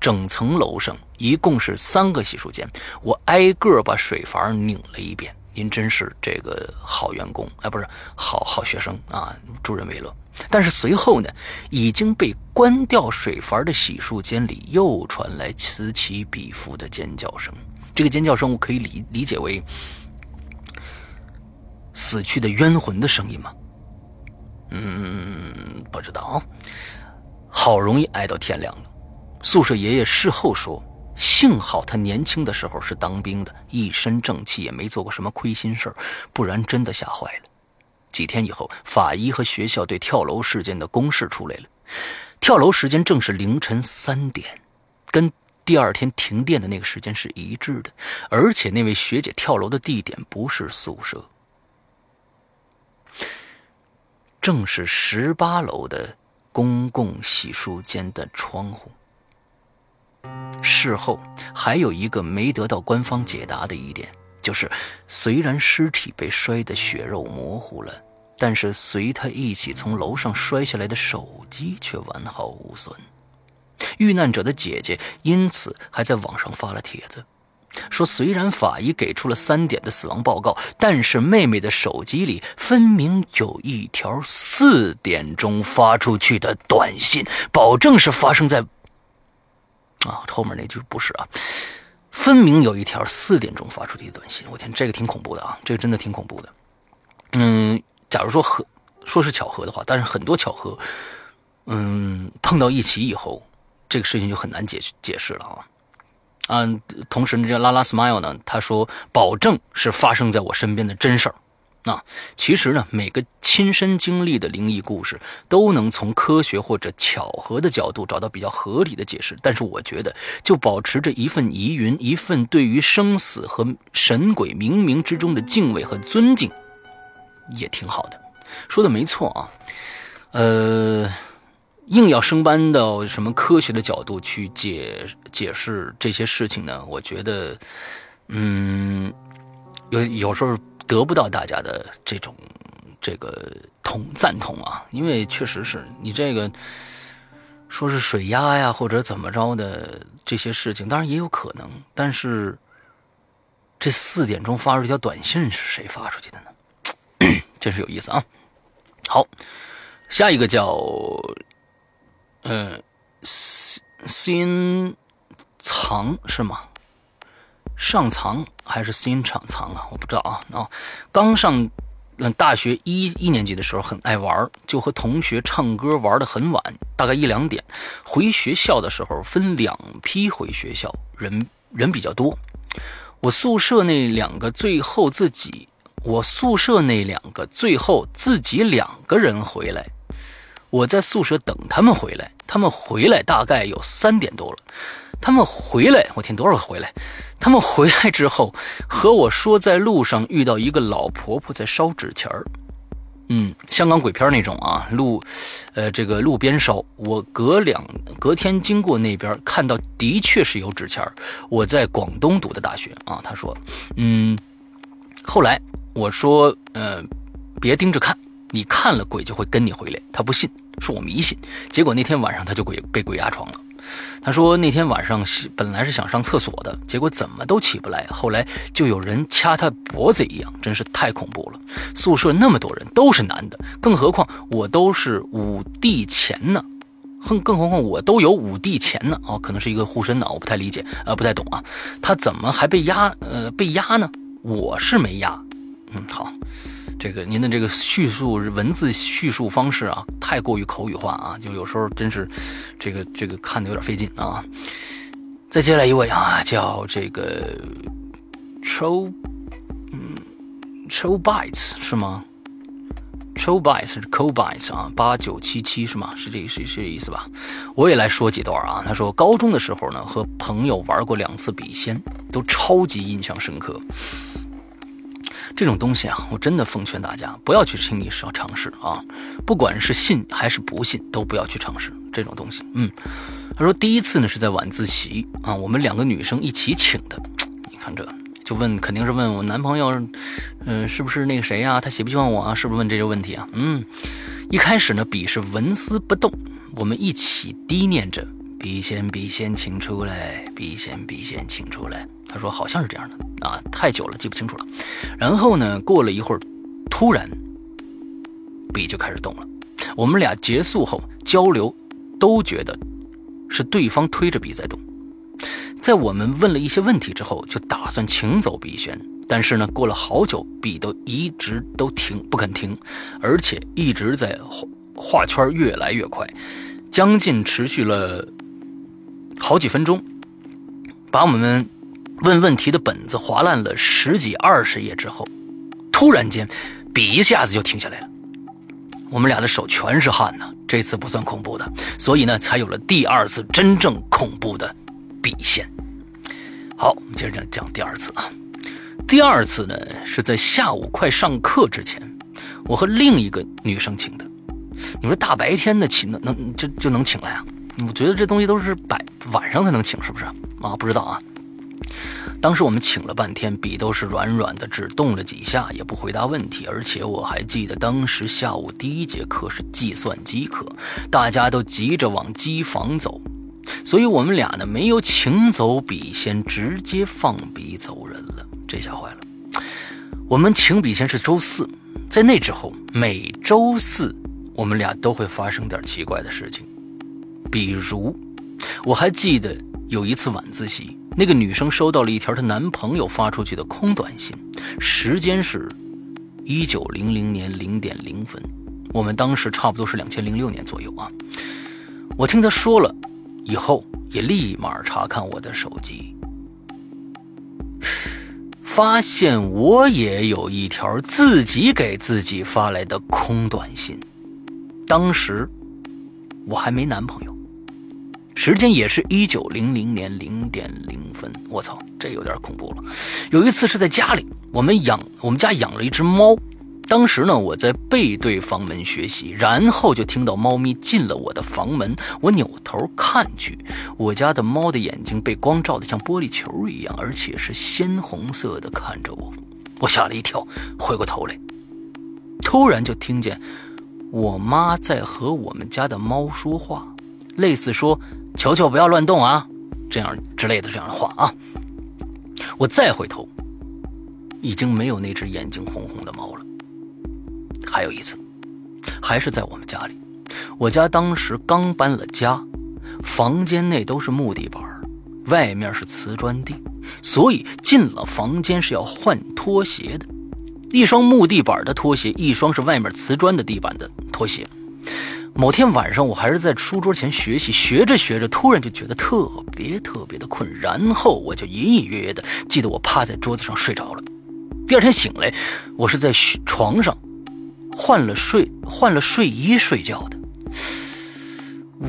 整层楼上一共是三个洗漱间，我挨个把水阀拧了一遍。您真是这个好员工，哎，不是好好学生啊，助人为乐。但是随后呢，已经被关掉水阀的洗漱间里又传来此起彼伏的尖叫声。这个尖叫声我可以理理解为。死去的冤魂的声音吗？嗯，不知道。好容易挨到天亮了。宿舍爷爷事后说，幸好他年轻的时候是当兵的，一身正气，也没做过什么亏心事不然真的吓坏了。几天以后，法医和学校对跳楼事件的公示出来了。跳楼时间正是凌晨三点，跟第二天停电的那个时间是一致的。而且那位学姐跳楼的地点不是宿舍。正是十八楼的公共洗漱间的窗户。事后还有一个没得到官方解答的疑点，就是虽然尸体被摔得血肉模糊了，但是随他一起从楼上摔下来的手机却完好无损。遇难者的姐姐因此还在网上发了帖子，说虽然法医给出了三点的死亡报告，但是妹妹的手机里分明有一条四点钟发出去的短信，保证是发生在……啊，后面那句不是啊，分明有一条四点钟发出去的短信。我天，这个挺恐怖的啊，这个真的挺恐怖的。嗯，假如说和说是巧合的话，但是很多巧合，嗯，碰到一起以后，这个事情就很难解解释了啊。嗯，同时呢，这拉拉 smile 呢，他说保证是发生在我身边的真事儿。啊，其实呢，每个亲身经历的灵异故事都能从科学或者巧合的角度找到比较合理的解释。但是我觉得，就保持着一份疑云，一份对于生死和神鬼冥冥之中的敬畏和尊敬，也挺好的。说的没错啊，呃。硬要生搬到什么科学的角度去解解释这些事情呢？我觉得，嗯，有有时候得不到大家的这种这个同赞同啊，因为确实是你这个说是水压呀或者怎么着的这些事情，当然也有可能，但是这四点钟发出一条短信是谁发出去的呢？真是有意思啊！好，下一个叫。呃，新藏是吗？上藏还是新厂藏啊？我不知道啊。啊，刚上嗯大学一一年级的时候很爱玩，就和同学唱歌玩的很晚，大概一两点。回学校的时候分两批回学校，人人比较多。我宿舍那两个最后自己，我宿舍那两个最后自己两个人回来。我在宿舍等他们回来，他们回来大概有三点多了。他们回来，我天，多少回来？他们回来之后和我说，在路上遇到一个老婆婆在烧纸钱儿。嗯，香港鬼片那种啊，路，呃，这个路边烧。我隔两隔天经过那边，看到的确是有纸钱儿。我在广东读的大学啊，他说，嗯，后来我说，呃，别盯着看。你看了鬼就会跟你回来，他不信，说我迷信。结果那天晚上他就鬼被鬼压床了。他说那天晚上本来是想上厕所的，结果怎么都起不来。后来就有人掐他脖子一样，真是太恐怖了。宿舍那么多人都是男的，更何况我都是五帝钱呢，更更何况我都有五帝钱呢。哦，可能是一个护身的，我不太理解，呃，不太懂啊。他怎么还被压？呃，被压呢？我是没压。嗯，好。这个您的这个叙述文字叙述方式啊，太过于口语化啊，就有时候真是，这个这个看的有点费劲啊。再接下来一位啊，叫这个 Tro，嗯，Tro Bites 是吗？Tro Bites 是 Co Bites 啊，八九七七是吗？是这是是这意思吧？我也来说几段啊。他说高中的时候呢，和朋友玩过两次笔仙，都超级印象深刻。这种东西啊，我真的奉劝大家不要去轻易试尝试啊！不管是信还是不信，都不要去尝试这种东西。嗯，他说第一次呢是在晚自习啊，我们两个女生一起请的。你看这就问，肯定是问我男朋友，嗯，是不是那个谁呀？他喜不喜欢我啊？是不是问这些问题啊？嗯，一开始呢，笔是纹丝不动，我们一起低念着。笔仙，笔仙，请出来！笔仙，笔仙，请出来！他说好像是这样的啊，太久了记不清楚了。然后呢，过了一会儿，突然笔就开始动了。我们俩结束后交流，都觉得是对方推着笔在动。在我们问了一些问题之后，就打算请走笔仙，但是呢，过了好久，笔都一直都停不肯停，而且一直在画画圈越来越快，将近持续了。好几分钟，把我们问问题的本子划烂了十几二十页之后，突然间，笔一下子就停下来了。我们俩的手全是汗呐。这次不算恐怖的，所以呢，才有了第二次真正恐怖的笔仙。好，我们接着讲讲第二次啊。第二次呢，是在下午快上课之前，我和另一个女生请的。你说大白天的请能能就就能请来啊？我觉得这东西都是白晚上才能请，是不是啊？不知道啊。当时我们请了半天，笔都是软软的，只动了几下，也不回答问题。而且我还记得，当时下午第一节课是计算机课，大家都急着往机房走。所以我们俩呢没有请走笔仙，直接放笔走人了。这下坏了。我们请笔仙是周四，在那之后每周四我们俩都会发生点奇怪的事情，比如我还记得有一次晚自习，那个女生收到了一条她男朋友发出去的空短信，时间是一九零零年零点零分，我们当时差不多是两千零六年左右啊。我听他说了。以后也立马查看我的手机，发现我也有一条自己给自己发来的空短信。当时我还没男朋友，时间也是一九零零年零点零分。我操，这有点恐怖了。有一次是在家里，我们养我们家养了一只猫。当时呢，我在背对房门学习，然后就听到猫咪进了我的房门。我扭头看去，我家的猫的眼睛被光照得像玻璃球一样，而且是鲜红色的看着我。我吓了一跳，回过头来，突然就听见我妈在和我们家的猫说话，类似说“求求不要乱动啊”这样之类的这样的话啊。我再回头，已经没有那只眼睛红红的猫了。还有一次，还是在我们家里。我家当时刚搬了家，房间内都是木地板，外面是瓷砖地，所以进了房间是要换拖鞋的。一双木地板的拖鞋，一双是外面瓷砖的地板的拖鞋。某天晚上，我还是在书桌前学习，学着学着，突然就觉得特别特别的困，然后我就隐隐约约的记得我趴在桌子上睡着了。第二天醒来，我是在床上。换了睡换了睡衣睡觉的，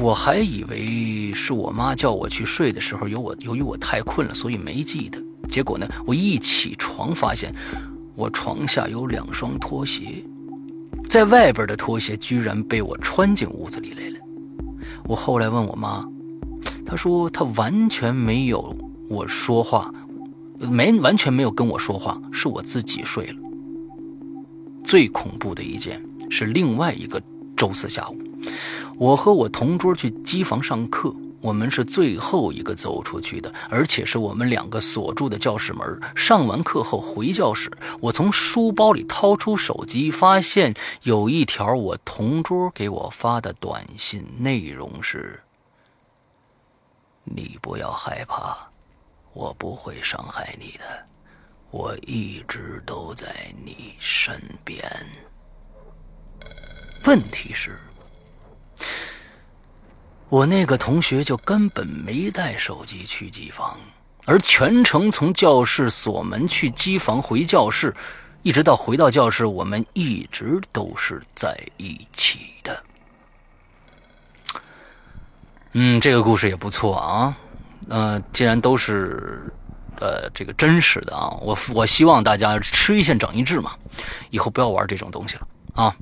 我还以为是我妈叫我去睡的时候，有我由于我太困了，所以没记得。结果呢，我一起床发现我床下有两双拖鞋，在外边的拖鞋居然被我穿进屋子里来了。我后来问我妈，她说她完全没有我说话，没完全没有跟我说话，是我自己睡了。最恐怖的一件是另外一个周四下午，我和我同桌去机房上课，我们是最后一个走出去的，而且是我们两个锁住的教室门。上完课后回教室，我从书包里掏出手机，发现有一条我同桌给我发的短信，内容是：“你不要害怕，我不会伤害你的。”我一直都在你身边。问题是，我那个同学就根本没带手机去机房，而全程从教室锁门去机房回教室，一直到回到教室，我们一直都是在一起的。嗯，这个故事也不错啊。呃，既然都是。呃，这个真实的啊，我我希望大家吃一堑长一智嘛，以后不要玩这种东西了啊，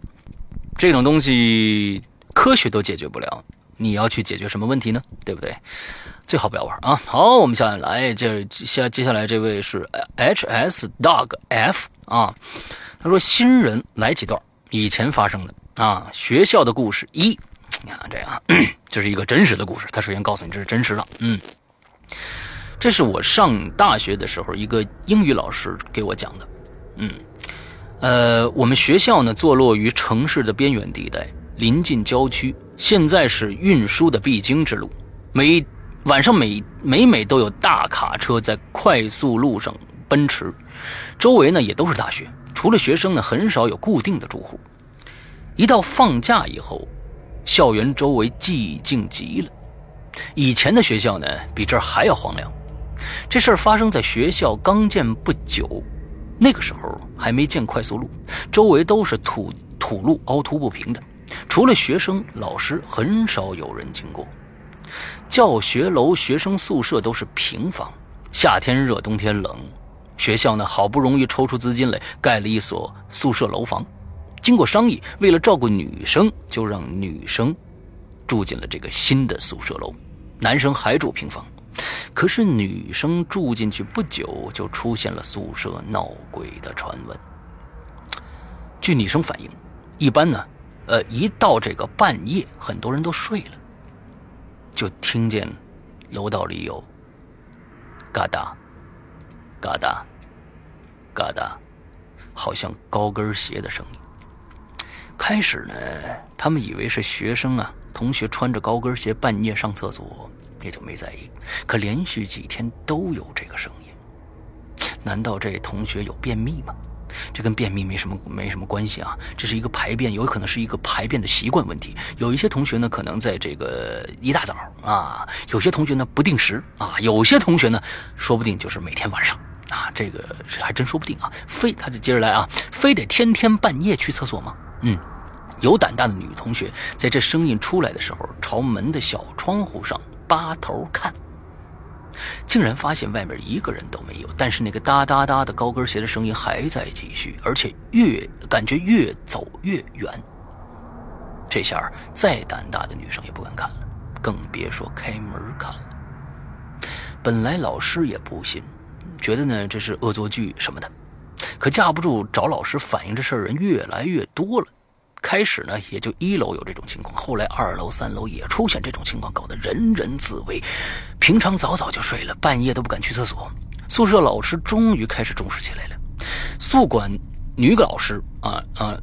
这种东西科学都解决不了，你要去解决什么问题呢？对不对？最好不要玩啊。好，我们下来，这下接下来这位是 H S Dog F 啊，他说新人来几段以前发生的啊学校的故事一，你看这样，这是一个真实的故事，他首先告诉你这是真实的，嗯。这是我上大学的时候一个英语老师给我讲的，嗯，呃，我们学校呢坐落于城市的边缘地带，临近郊区，现在是运输的必经之路，每晚上每每每都有大卡车在快速路上奔驰，周围呢也都是大学，除了学生呢，很少有固定的住户。一到放假以后，校园周围寂静极了，以前的学校呢比这儿还要荒凉。这事儿发生在学校刚建不久，那个时候还没建快速路，周围都是土土路，凹凸不平的。除了学生、老师，很少有人经过。教学楼、学生宿舍都是平房，夏天热，冬天冷。学校呢，好不容易抽出资金来盖了一所宿舍楼房。经过商议，为了照顾女生，就让女生住进了这个新的宿舍楼，男生还住平房。可是女生住进去不久，就出现了宿舍闹鬼的传闻。据女生反映，一般呢，呃，一到这个半夜，很多人都睡了，就听见楼道里有嘎哒、嘎哒、嘎哒，好像高跟鞋的声音。开始呢，他们以为是学生啊，同学穿着高跟鞋半夜上厕所，也就没在意。可连续几天都有这个声音，难道这同学有便秘吗？这跟便秘没什么没什么关系啊，这是一个排便，有可能是一个排便的习惯问题。有一些同学呢，可能在这个一大早啊；有些同学呢不定时啊；有些同学呢，说不定就是每天晚上啊。这个还真说不定啊。非他就接着来啊，非得天天半夜去厕所吗？嗯，有胆大的女同学在这声音出来的时候，朝门的小窗户上扒头看，竟然发现外面一个人都没有。但是那个哒哒哒的高跟鞋的声音还在继续，而且越感觉越走越远。这下再胆大的女生也不敢看了，更别说开门看了。本来老师也不信，觉得呢这是恶作剧什么的。可架不住找老师反映这事儿人越来越多了，开始呢也就一楼有这种情况，后来二楼、三楼也出现这种情况，搞得人人自危。平常早早就睡了，半夜都不敢去厕所。宿舍老师终于开始重视起来了，宿管女老师啊啊，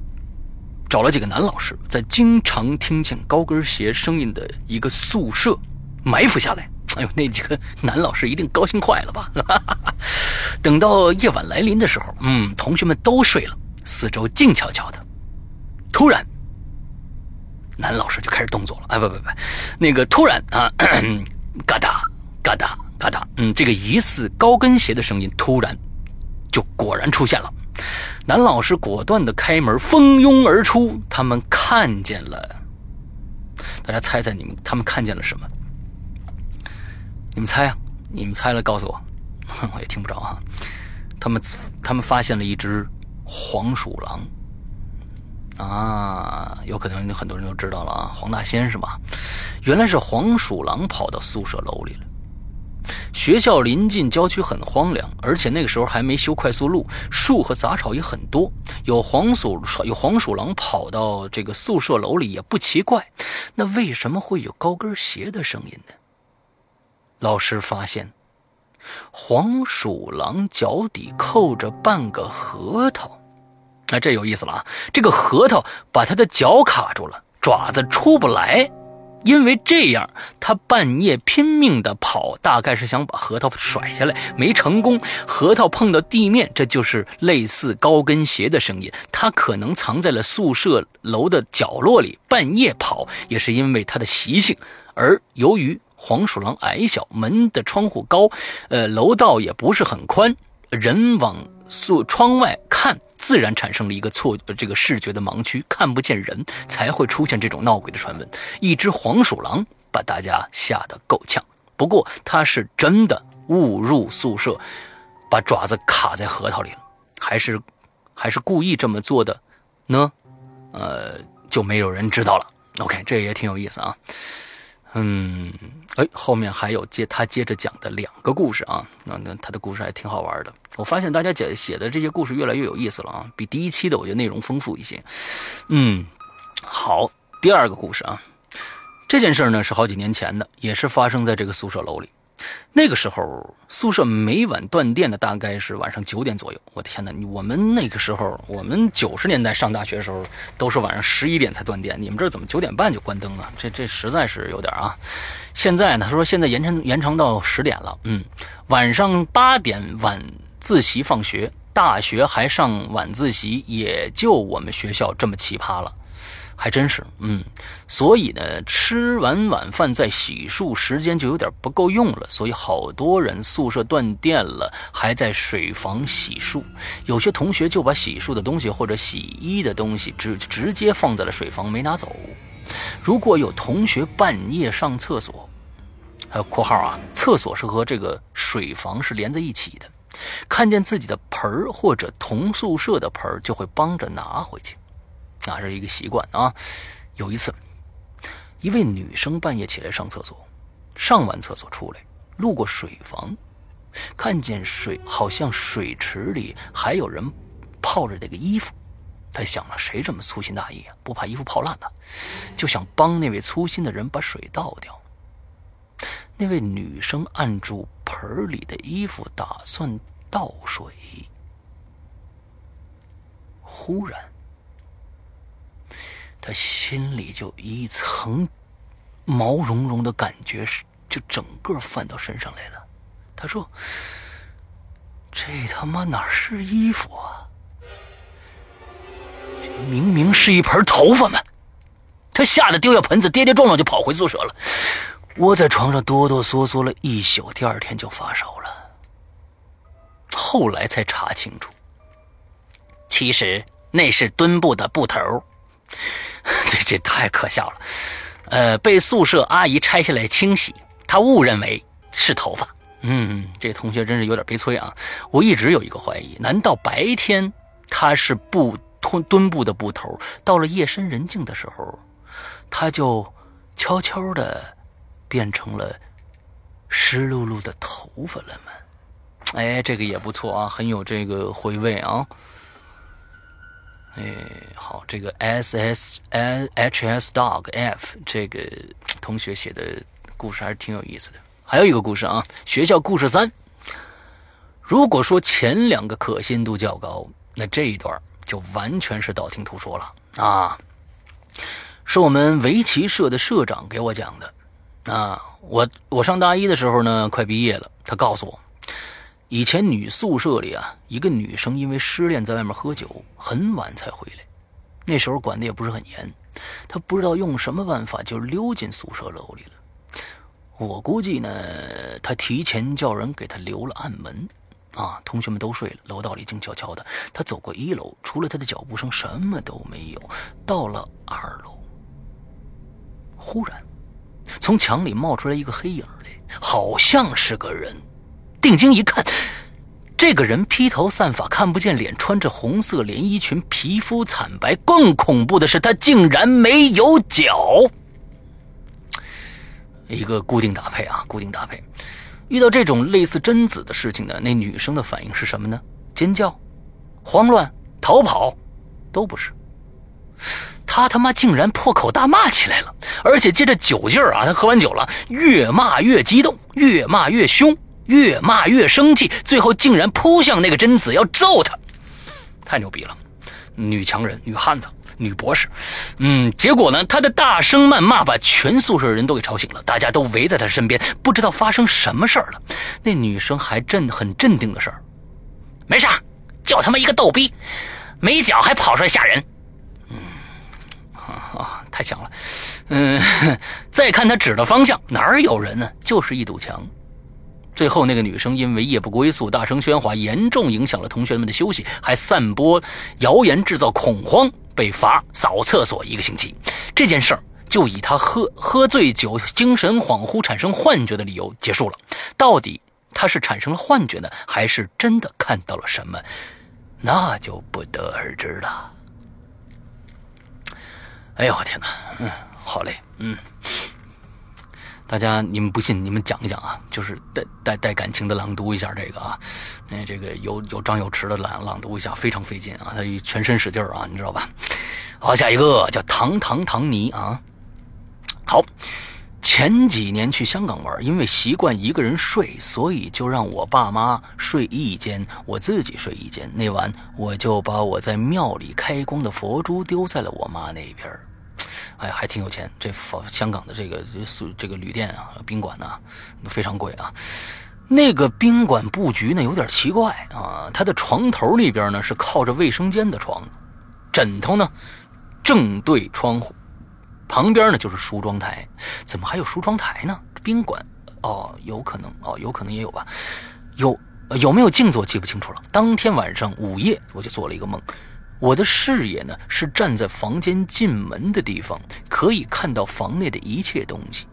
找了几个男老师，在经常听见高跟鞋声音的一个宿舍埋伏下来。哎呦，那几个男老师一定高兴坏了吧？等到夜晚来临的时候，嗯，同学们都睡了，四周静悄悄的。突然，男老师就开始动作了。哎，不不不，那个突然啊，嘎哒嘎哒嘎哒，嗯，这个疑似高跟鞋的声音突然就果然出现了。男老师果断的开门，蜂拥而出。他们看见了，大家猜猜你们他们看见了什么？你们猜啊？你们猜了告诉我，我也听不着啊。他们他们发现了一只黄鼠狼啊，有可能很多人都知道了啊，黄大仙是吧？原来是黄鼠狼跑到宿舍楼里了。学校临近郊区，很荒凉，而且那个时候还没修快速路，树和杂草也很多。有黄鼠有黄鼠狼跑到这个宿舍楼里也不奇怪。那为什么会有高跟鞋的声音呢？老师发现，黄鼠狼脚底扣着半个核桃，那这有意思了啊！这个核桃把它的脚卡住了，爪子出不来。因为这样，他半夜拼命的跑，大概是想把核桃甩下来，没成功。核桃碰到地面，这就是类似高跟鞋的声音。他可能藏在了宿舍楼的角落里，半夜跑也是因为他的习性。而由于黄鼠狼矮小，门的窗户高，呃，楼道也不是很宽，人往宿窗外看，自然产生了一个错，这个视觉的盲区，看不见人，才会出现这种闹鬼的传闻。一只黄鼠狼把大家吓得够呛，不过它是真的误入宿舍，把爪子卡在核桃里了，还是还是故意这么做的呢？呃，就没有人知道了。OK，这也挺有意思啊。嗯，哎，后面还有接他接着讲的两个故事啊，那那他的故事还挺好玩的。我发现大家写写的这些故事越来越有意思了啊，比第一期的我觉得内容丰富一些。嗯，好，第二个故事啊，这件事呢是好几年前的，也是发生在这个宿舍楼里。那个时候宿舍每晚断电的大概是晚上九点左右。我的天哪！我们那个时候，我们九十年代上大学的时候都是晚上十一点才断电，你们这怎么九点半就关灯啊？这这实在是有点啊！现在呢，他说现在延长延长到十点了。嗯，晚上八点晚自习放学，大学还上晚自习，也就我们学校这么奇葩了。还真是，嗯，所以呢，吃完晚饭再洗漱时间就有点不够用了，所以好多人宿舍断电了，还在水房洗漱。有些同学就把洗漱的东西或者洗衣的东西直直接放在了水房，没拿走。如果有同学半夜上厕所，还有括号啊，厕所是和这个水房是连在一起的，看见自己的盆儿或者同宿舍的盆儿，就会帮着拿回去。啊，这是一个习惯啊。有一次，一位女生半夜起来上厕所，上完厕所出来，路过水房，看见水好像水池里还有人泡着这个衣服，她想了，谁这么粗心大意啊？不怕衣服泡烂呢？就想帮那位粗心的人把水倒掉。那位女生按住盆里的衣服，打算倒水，忽然，他心里就一层毛茸茸的感觉，是就整个泛到身上来了。他说：“这他妈哪是衣服啊？这明明是一盆头发嘛！”他吓得丢下盆子，跌跌撞撞就跑回宿舍了。窝在床上哆哆嗦嗦了一宿，第二天就发烧了。后来才查清楚，其实那是墩布的布头。这 这太可笑了。呃，被宿舍阿姨拆下来清洗，她误认为是头发。嗯，这同学真是有点悲催啊！我一直有一个怀疑：难道白天他是布墩墩布的布头，到了夜深人静的时候，他就悄悄的？变成了湿漉漉的头发了吗？哎，这个也不错啊，很有这个回味啊。哎，好，这个 S S H S Dog F 这个同学写的故事还是挺有意思的。还有一个故事啊，学校故事三。如果说前两个可信度较高，那这一段就完全是道听途说了啊。是我们围棋社的社长给我讲的。啊，我我上大一的时候呢，快毕业了。他告诉我，以前女宿舍里啊，一个女生因为失恋在外面喝酒，很晚才回来。那时候管的也不是很严，她不知道用什么办法就溜进宿舍楼里了。我估计呢，她提前叫人给她留了暗门。啊，同学们都睡了，楼道里静悄悄的。她走过一楼，除了她的脚步声，什么都没有。到了二楼，忽然。从墙里冒出来一个黑影来，好像是个人。定睛一看，这个人披头散发，看不见脸，穿着红色连衣裙，皮肤惨白。更恐怖的是，他竟然没有脚。一个固定搭配啊，固定搭配。遇到这种类似贞子的事情呢，那女生的反应是什么呢？尖叫、慌乱、逃跑，都不是。他他妈竟然破口大骂起来了，而且借着酒劲儿啊，他喝完酒了，越骂越激动，越骂越凶，越骂越生气，最后竟然扑向那个贞子要揍他，太牛逼了！女强人、女汉子、女博士，嗯，结果呢，她的大声谩骂把全宿舍人都给吵醒了，大家都围在她身边，不知道发生什么事儿了。那女生还镇很镇定的事儿，没事就他妈一个逗逼，没脚还跑出来吓人。嗯啊，太强了！嗯，再看他指的方向，哪儿有人呢？就是一堵墙。最后那个女生因为夜不归宿，大声喧哗，严重影响了同学们的休息，还散播谣言，制造恐慌，被罚扫厕所一个星期。这件事儿就以他喝喝醉酒、精神恍惚、产生幻觉的理由结束了。到底他是产生了幻觉呢，还是真的看到了什么？那就不得而知了。哎呦我天哪，嗯，好嘞，嗯，大家你们不信，你们讲一讲啊，就是带带带感情的朗读一下这个啊，哎，这个有有张有弛的朗朗读一下，非常费劲啊，他全身使劲啊，你知道吧？好，下一个叫糖糖糖泥啊，好。前几年去香港玩，因为习惯一个人睡，所以就让我爸妈睡一间，我自己睡一间。那晚我就把我在庙里开光的佛珠丢在了我妈那边哎，还挺有钱。这房香港的这个宿这个旅店啊，宾馆呢非常贵啊。那个宾馆布局呢有点奇怪啊，它的床头那边呢是靠着卫生间的床，枕头呢正对窗户。旁边呢就是梳妆台，怎么还有梳妆台呢？宾馆哦，有可能哦，有可能也有吧。有有没有镜子我记不清楚了。当天晚上午夜我就做了一个梦，我的视野呢是站在房间进门的地方，可以看到房内的一切东西。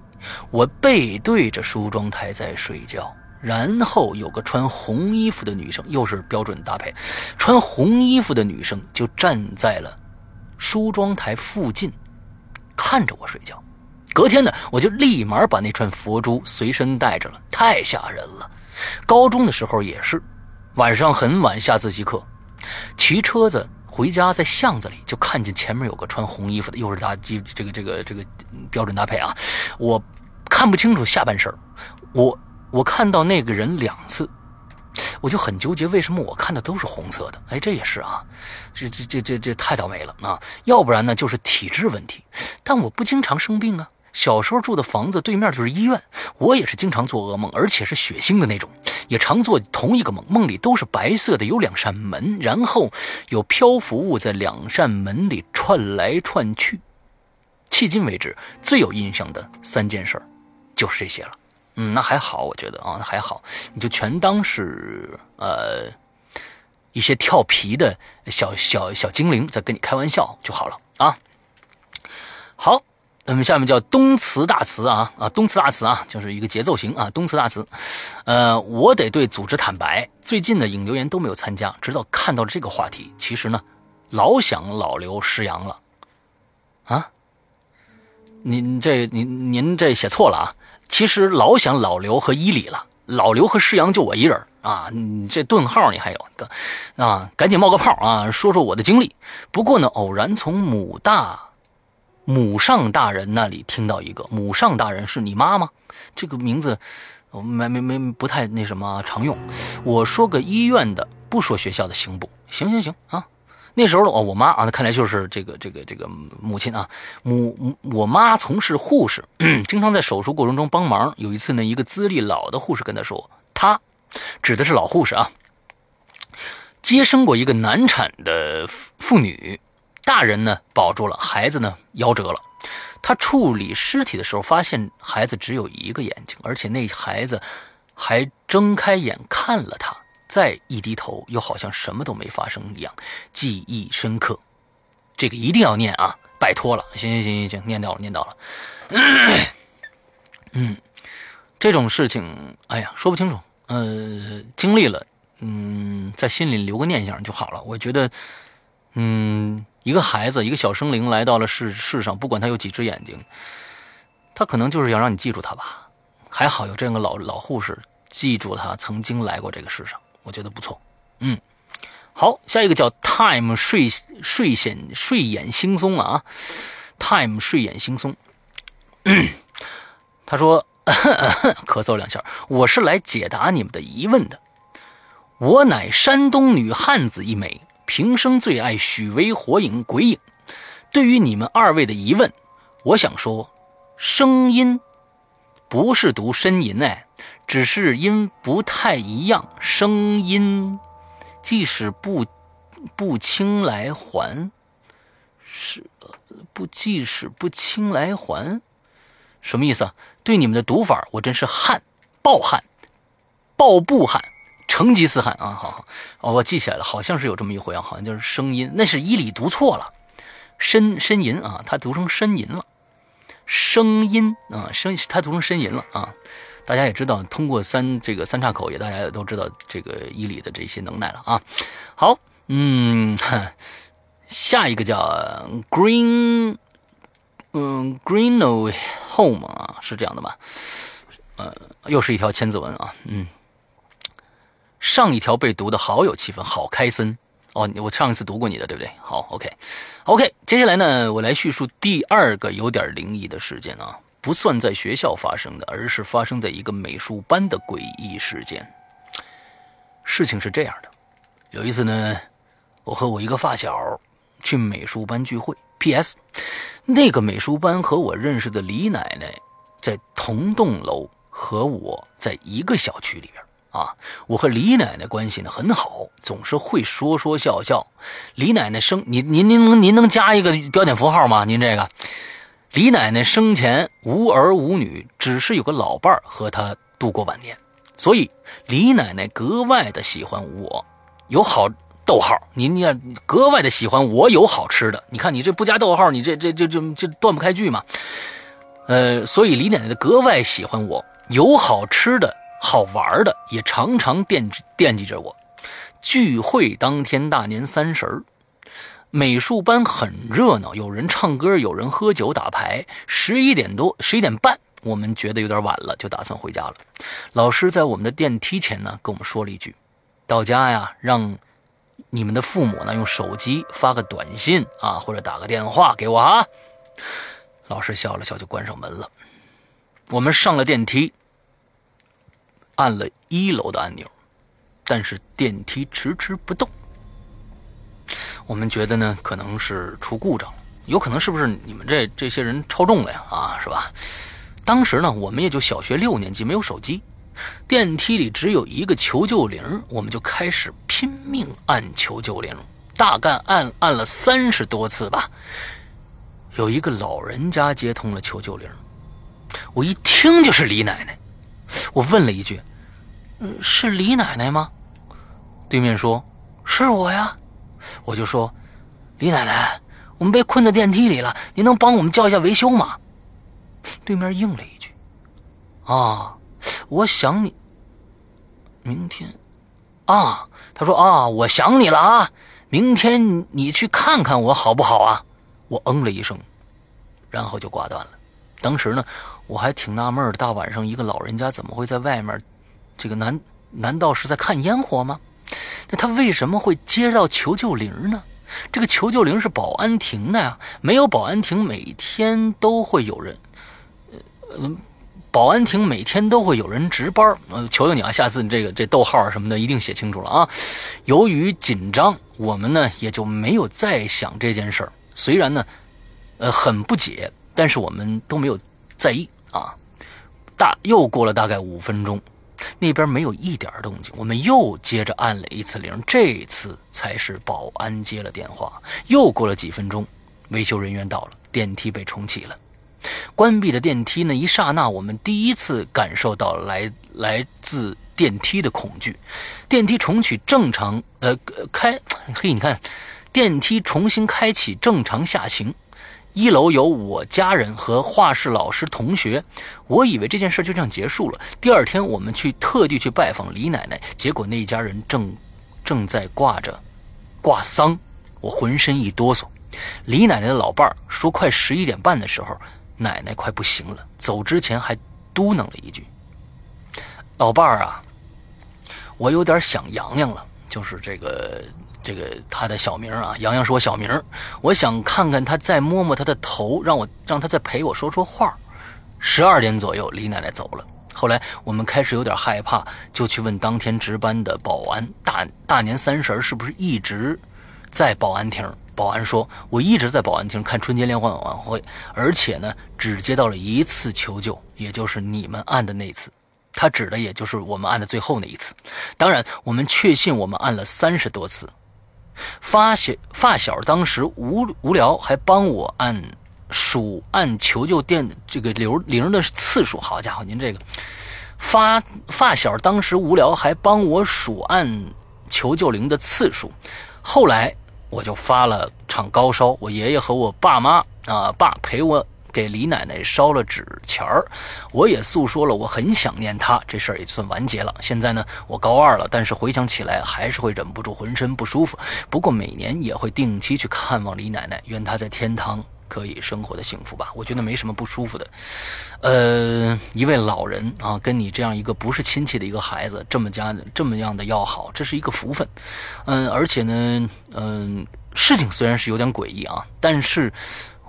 我背对着梳妆台在睡觉，然后有个穿红衣服的女生，又是标准搭配，穿红衣服的女生就站在了梳妆台附近。看着我睡觉，隔天呢，我就立马把那串佛珠随身带着了，太吓人了。高中的时候也是，晚上很晚下自习课，骑车子回家，在巷子里就看见前面有个穿红衣服的，又是搭这这个这个这个标准搭配啊。我看不清楚下半身，我我看到那个人两次，我就很纠结，为什么我看的都是红色的？哎，这也是啊，这这这这这太倒霉了啊！要不然呢，就是体质问题。但我不经常生病啊。小时候住的房子对面就是医院，我也是经常做噩梦，而且是血腥的那种，也常做同一个梦，梦里都是白色的，有两扇门，然后有漂浮物在两扇门里串来串去。迄今为止最有印象的三件事就是这些了。嗯，那还好，我觉得啊，那还好，你就全当是呃一些调皮的小小小精灵在跟你开玩笑就好了啊。好。那么下面叫东词大词啊啊，东词大词啊，就是一个节奏型啊，东词大词。呃，我得对组织坦白，最近的引留言都没有参加，直到看到这个话题。其实呢，老想老刘失阳了啊。您这您您这写错了啊，其实老想老刘和伊里了，老刘和施阳就我一人啊。你这顿号你还有的啊？赶紧冒个泡啊，说说我的经历。不过呢，偶然从母大。母上大人那里听到一个母上大人是你妈吗？这个名字，我没没没不太那什么常用。我说个医院的，不说学校的行不？行行行啊。那时候哦，我妈啊，那看来就是这个这个这个母亲啊。母我妈从事护士，经常在手术过程中帮忙。有一次呢，一个资历老的护士跟她说，她指的是老护士啊，接生过一个难产的妇女。大人呢保住了，孩子呢夭折了。他处理尸体的时候，发现孩子只有一个眼睛，而且那孩子还睁开眼看了他，再一低头，又好像什么都没发生一样，记忆深刻。这个一定要念啊，拜托了。行行行行行，念到了，念到了。嗯，这种事情，哎呀，说不清楚。呃，经历了，嗯，在心里留个念想就好了。我觉得，嗯。一个孩子，一个小生灵来到了世世上，不管他有几只眼睛，他可能就是想让你记住他吧。还好有这样个老老护士记住他曾经来过这个世上，我觉得不错。嗯，好，下一个叫 Time 睡睡显睡眼惺忪啊，Time 睡眼惺忪。他说 咳嗽两下，我是来解答你们的疑问的。我乃山东女汉子一枚。平生最爱许巍、火影、鬼影。对于你们二位的疑问，我想说，声音不是读呻吟哎，只是音不太一样。声音即使不不轻来还，是不即使不轻来还，什么意思啊？对你们的读法，我真是汗，暴汗，暴不汗。成吉思汗啊，好好哦，我记起来了，好像是有这么一回啊，好像就是声音，那是伊里读错了，呻呻吟啊，他读成呻吟了，声音啊，声他读成呻吟了啊，大家也知道，通过三这个三岔口也大家也都知道这个伊里的这些能耐了啊。好，嗯，下一个叫 Green，嗯，Greeno Home 啊，是这样的吧？呃，又是一条千字文啊，嗯。上一条被读的好有气氛，好开森哦！我上一次读过你的，对不对？好，OK，OK。接下来呢，我来叙述第二个有点灵异的事件啊，不算在学校发生的，而是发生在一个美术班的诡异事件。事情是这样的，有一次呢，我和我一个发小去美术班聚会。P.S. 那个美术班和我认识的李奶奶在同栋楼，和我在一个小区里边。啊，我和李奶奶关系呢很好，总是会说说笑笑。李奶奶生您您您能您能加一个标点符号吗？您这个李奶奶生前无儿无女，只是有个老伴儿和她度过晚年，所以李奶奶格外的喜欢我。有好逗号，您你格外的喜欢我有好吃的。你看你这不加逗号，你这这这这这断不开句嘛？呃，所以李奶奶格外喜欢我有好吃的。好玩的也常常惦惦记着我。聚会当天，大年三十儿，美术班很热闹，有人唱歌，有人喝酒打牌。十一点多，十一点半，我们觉得有点晚了，就打算回家了。老师在我们的电梯前呢，跟我们说了一句：“到家呀，让你们的父母呢用手机发个短信啊，或者打个电话给我啊。”老师笑了笑，就关上门了。我们上了电梯。按了一楼的按钮，但是电梯迟迟不动。我们觉得呢，可能是出故障了，有可能是不是你们这这些人超重了呀？啊，是吧？当时呢，我们也就小学六年级，没有手机，电梯里只有一个求救铃，我们就开始拼命按求救铃，大概按按了三十多次吧。有一个老人家接通了求救铃，我一听就是李奶奶，我问了一句：“，是李奶奶吗？”对面说：“是我呀。”我就说：“李奶奶，我们被困在电梯里了，您能帮我们叫一下维修吗？”对面应了一句：“啊，我想你。明天，啊，他说啊，我想你了啊，明天你去看看我好不好啊？”我嗯了一声，然后就挂断了。当时呢，我还挺纳闷的，大晚上一个老人家怎么会在外面？这个难难道是在看烟火吗？那他为什么会接到求救铃呢？这个求救铃是保安亭的呀，没有保安亭，每天都会有人，呃，保安亭每天都会有人值班。呃，求求你啊，下次你这个这逗号什么的一定写清楚了啊。由于紧张，我们呢也就没有再想这件事儿。虽然呢，呃，很不解，但是我们都没有在意啊。大又过了大概五分钟。那边没有一点动静，我们又接着按了一次铃，这次才是保安接了电话。又过了几分钟，维修人员到了，电梯被重启了。关闭的电梯呢？一刹那，我们第一次感受到来来自电梯的恐惧。电梯重启正常，呃，开，嘿，你看，电梯重新开启，正常下行。一楼有我家人和画室老师同学，我以为这件事就这样结束了。第二天，我们去特地去拜访李奶奶，结果那一家人正正在挂着挂丧，我浑身一哆嗦。李奶奶的老伴儿说，快十一点半的时候，奶奶快不行了，走之前还嘟囔了一句：“老伴儿啊，我有点想洋洋了，就是这个。”这个他的小名啊，洋洋是我小名我想看看他，再摸摸他的头，让我让他再陪我说说话。十二点左右，李奶奶走了。后来我们开始有点害怕，就去问当天值班的保安：大大年三十是不是一直在保安厅？保安说：“我一直在保安厅看春节联欢晚会，而且呢，只接到了一次求救，也就是你们按的那次。他指的也就是我们按的最后那一次。当然，我们确信我们按了三十多次。”发小发小当时无无聊，还帮我按数按求救电这个铃铃的次数。好家伙，您这个发发小当时无聊，还帮我数按求救铃的次数。后来我就发了场高烧，我爷爷和我爸妈啊爸陪我。给李奶奶烧了纸钱儿，我也诉说了我很想念她，这事儿也算完结了。现在呢，我高二了，但是回想起来还是会忍不住浑身不舒服。不过每年也会定期去看望李奶奶，愿她在天堂可以生活的幸福吧。我觉得没什么不舒服的。呃，一位老人啊，跟你这样一个不是亲戚的一个孩子这么家这么样的要好，这是一个福分。嗯，而且呢，嗯，事情虽然是有点诡异啊，但是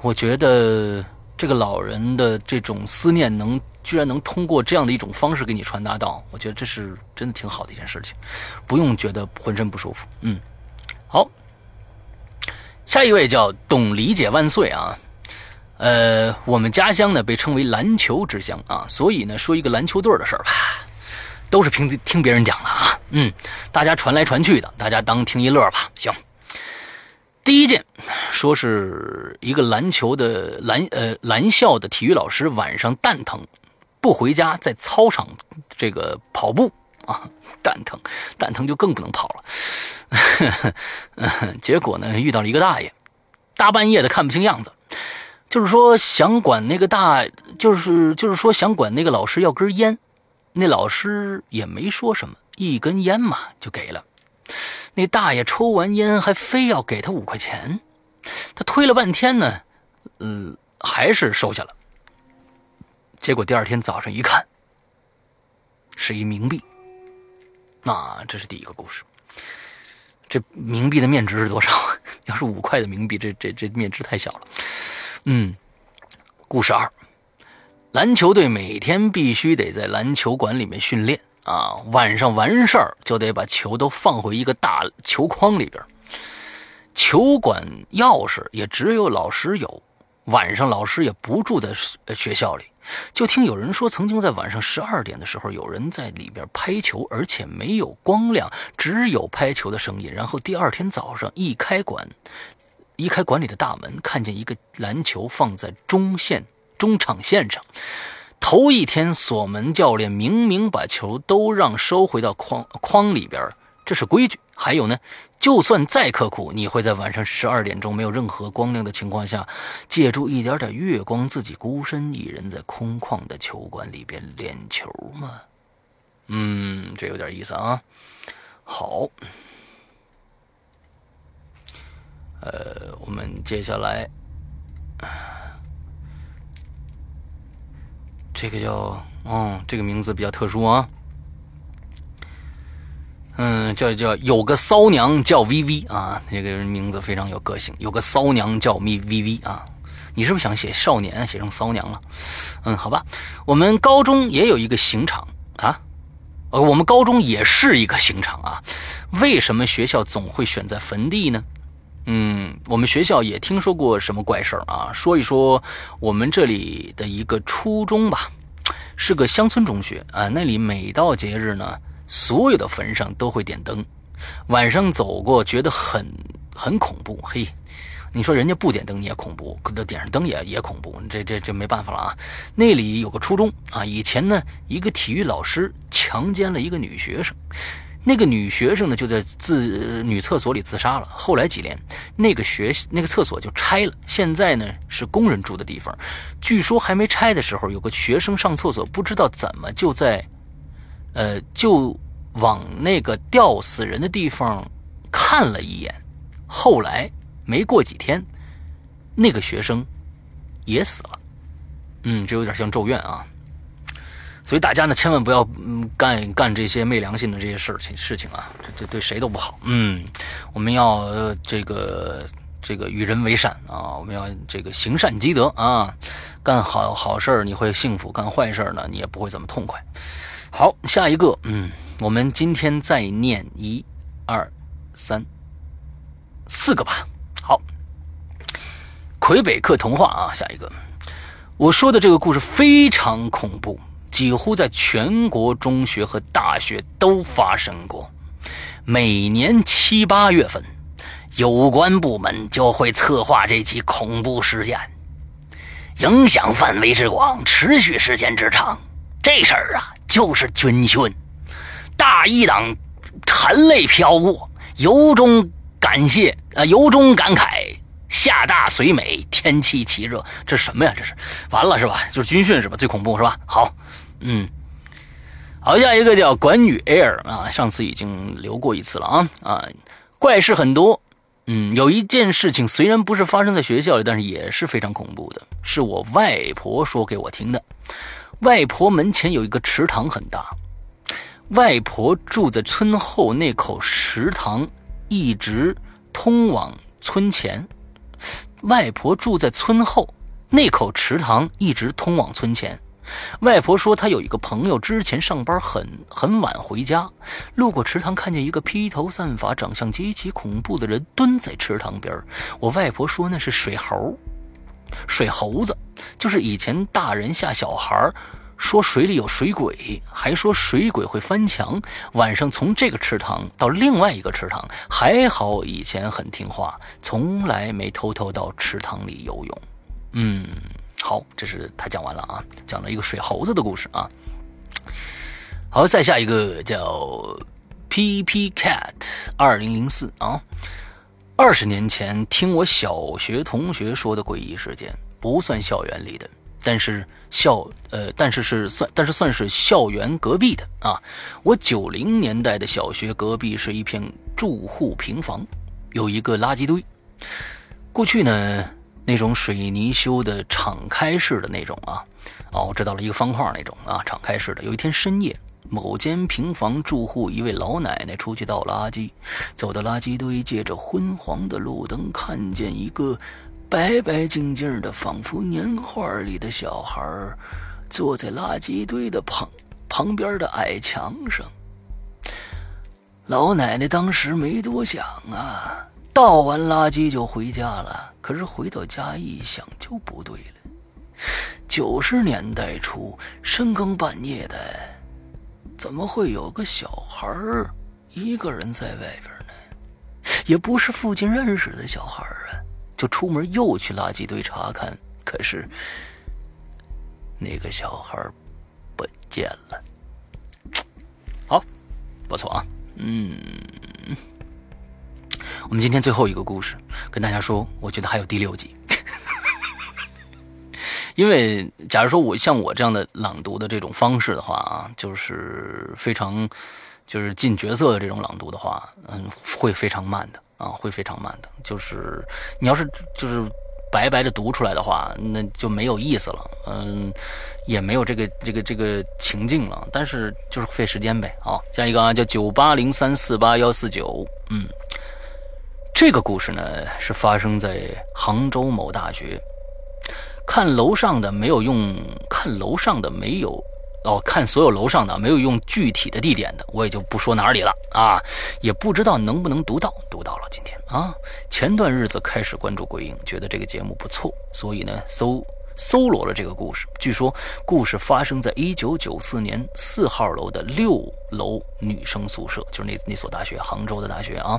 我觉得。这个老人的这种思念，能居然能通过这样的一种方式给你传达到，我觉得这是真的挺好的一件事情，不用觉得浑身不舒服。嗯，好，下一位叫懂理解万岁啊，呃，我们家乡呢被称为篮球之乡啊，所以呢说一个篮球队的事儿吧，都是听听别人讲的啊，嗯，大家传来传去的，大家当听一乐吧，行。第一件，说是一个篮球的篮呃篮校的体育老师晚上蛋疼，不回家，在操场这个跑步 啊，蛋疼蛋疼就更不能跑了。结果呢，遇到了一个大爷，大半夜的看不清样子，就是说想管那个大，就是就是说想管那个老师要根烟，那老师也没说什么，一根烟嘛就给了。那大爷抽完烟还非要给他五块钱，他推了半天呢，嗯，还是收下了。结果第二天早上一看，是一冥币。那这是第一个故事。这冥币的面值是多少？要是五块的冥币，这这这面值太小了。嗯，故事二，篮球队每天必须得在篮球馆里面训练。啊，晚上完事儿就得把球都放回一个大球筐里边。球馆钥匙也只有老师有，晚上老师也不住在学校里。就听有人说，曾经在晚上十二点的时候，有人在里边拍球，而且没有光亮，只有拍球的声音。然后第二天早上一开馆，一开馆里的大门，看见一个篮球放在中线中场线上。头一天锁门教练明明把球都让收回到框框里边，这是规矩。还有呢。就算再刻苦，你会在晚上十二点钟没有任何光亮的情况下，借助一点点月光，自己孤身一人在空旷的球馆里边练球吗？嗯，这有点意思啊。好，呃，我们接下来，这个叫，嗯，这个名字比较特殊啊。嗯，叫叫有个骚娘叫 VV 啊，这个人名字非常有个性。有个骚娘叫咪 VV 啊，你是不是想写少年写成骚娘了？嗯，好吧，我们高中也有一个刑场啊，呃，我们高中也是一个刑场啊。为什么学校总会选在坟地呢？嗯，我们学校也听说过什么怪事儿啊？说一说我们这里的一个初中吧，是个乡村中学啊，那里每到节日呢。所有的坟上都会点灯，晚上走过觉得很很恐怖。嘿，你说人家不点灯你也恐怖，可点上灯也也恐怖。这这这没办法了啊！那里有个初中啊，以前呢一个体育老师强奸了一个女学生，那个女学生呢就在自女厕所里自杀了。后来几年，那个学那个厕所就拆了，现在呢是工人住的地方。据说还没拆的时候，有个学生上厕所不知道怎么就在。呃，就往那个吊死人的地方看了一眼，后来没过几天，那个学生也死了。嗯，这有点像咒怨啊。所以大家呢，千万不要嗯干干这些昧良心的这些事情事情啊，这这对谁都不好。嗯，我们要这个这个与人为善啊，我们要这个行善积德啊，干好好事你会幸福；干坏事呢，你也不会怎么痛快。好，下一个，嗯，我们今天再念一、二、三、四个吧。好，魁北克童话啊，下一个，我说的这个故事非常恐怖，几乎在全国中学和大学都发生过。每年七八月份，有关部门就会策划这起恐怖事件，影响范围之广，持续时间之长。这事儿啊。就是军训，大一党含泪飘过，由衷感谢啊，由衷感慨，夏大随美，天气奇热，这是什么呀？这是完了是吧？就是军训是吧？最恐怖是吧？好，嗯，好，下一个叫管女 Air 啊，上次已经留过一次了啊啊，怪事很多，嗯，有一件事情虽然不是发生在学校里，但是也是非常恐怖的，是我外婆说给我听的。外婆门前有一个池塘，很大。外婆住在村后那口池塘，一直通往村前。外婆住在村后那口池塘，一直通往村前。外婆说，她有一个朋友，之前上班很很晚回家，路过池塘，看见一个披头散发、长相极其恐怖的人蹲在池塘边。我外婆说，那是水猴。水猴子就是以前大人吓小孩说水里有水鬼，还说水鬼会翻墙。晚上从这个池塘到另外一个池塘，还好以前很听话，从来没偷偷到池塘里游泳。嗯，好，这是他讲完了啊，讲了一个水猴子的故事啊。好，再下一个叫 P P Cat 二零零四啊。二十年前，听我小学同学说的诡异事件，不算校园里的，但是校呃，但是是算，但是算是校园隔壁的啊。我九零年代的小学隔壁是一片住户平房，有一个垃圾堆。过去呢，那种水泥修的敞开式的那种啊，哦，我知道了一个方块那种啊，敞开式的。有一天深夜。某间平房住户一位老奶奶出去倒垃圾，走到垃圾堆，借着昏黄的路灯，看见一个白白净净的，仿佛年画里的小孩，坐在垃圾堆的旁旁边的矮墙上。老奶奶当时没多想啊，倒完垃圾就回家了。可是回到家一想就不对了，九十年代初深更半夜的，怎么会有个小孩一个人在外边呢？也不是附近认识的小孩啊，就出门又去垃圾堆查看，可是。那个小孩不见了。好，不错啊。嗯，我们今天最后一个故事跟大家说，我觉得还有第六集。因为假如说我像我这样的朗读的这种方式的话啊，就是非常就是进角色的这种朗读的话，嗯，会非常慢的啊，会非常慢的。就是你要是就是。白白的读出来的话，那就没有意思了，嗯，也没有这个这个这个情境了。但是就是费时间呗。好，下一个啊，叫九八零三四八幺四九，嗯，这个故事呢是发生在杭州某大学。看楼上的没有用，看楼上的没有。哦，看所有楼上的没有用具体的地点的，我也就不说哪里了啊，也不知道能不能读到，读到了今天啊。前段日子开始关注鬼影，觉得这个节目不错，所以呢搜搜罗了这个故事。据说故事发生在一九九四年四号楼的六楼女生宿舍，就是那那所大学，杭州的大学啊。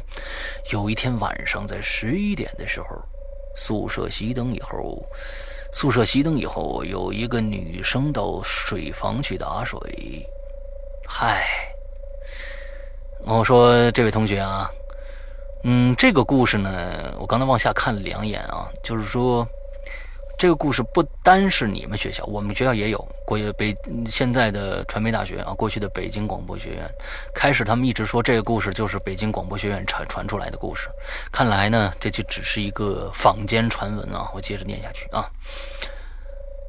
有一天晚上在十一点的时候，宿舍熄灯以后。宿舍熄灯以后，有一个女生到水房去打水。嗨，我说这位同学啊，嗯，这个故事呢，我刚才往下看了两眼啊，就是说。这个故事不单是你们学校，我们学校也有。过北现在的传媒大学啊，过去的北京广播学院，开始他们一直说这个故事就是北京广播学院传传出来的故事。看来呢，这就只是一个坊间传闻啊。我接着念下去啊。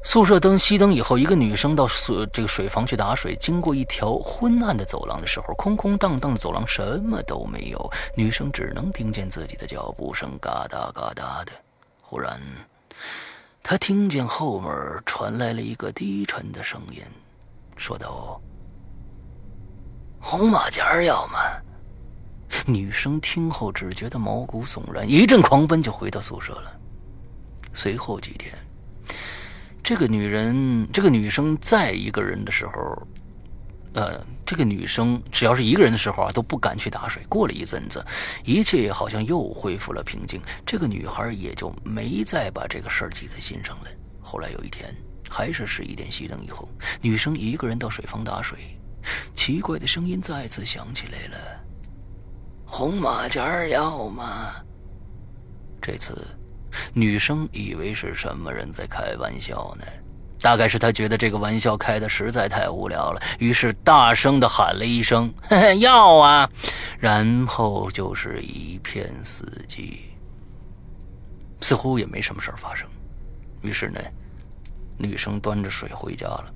宿舍灯熄灯以后，一个女生到宿这个水房去打水，经过一条昏暗的走廊的时候，空空荡荡的走廊什么都没有，女生只能听见自己的脚步声嘎哒嘎哒的。忽然。他听见后面传来了一个低沉的声音，说道：“红马甲要吗？” 女生听后只觉得毛骨悚然，一阵狂奔就回到宿舍了。随后几天，这个女人，这个女生在一个人的时候。呃，这个女生只要是一个人的时候啊，都不敢去打水。过了一阵子，一切好像又恢复了平静，这个女孩也就没再把这个事儿记在心上了。后来有一天，还是十一点熄灯以后，女生一个人到水房打水，奇怪的声音再次响起来了：“红马甲要吗？”这次，女生以为是什么人在开玩笑呢？大概是他觉得这个玩笑开的实在太无聊了，于是大声的喊了一声“ 要啊”，然后就是一片死寂，似乎也没什么事发生。于是呢，女生端着水回家了，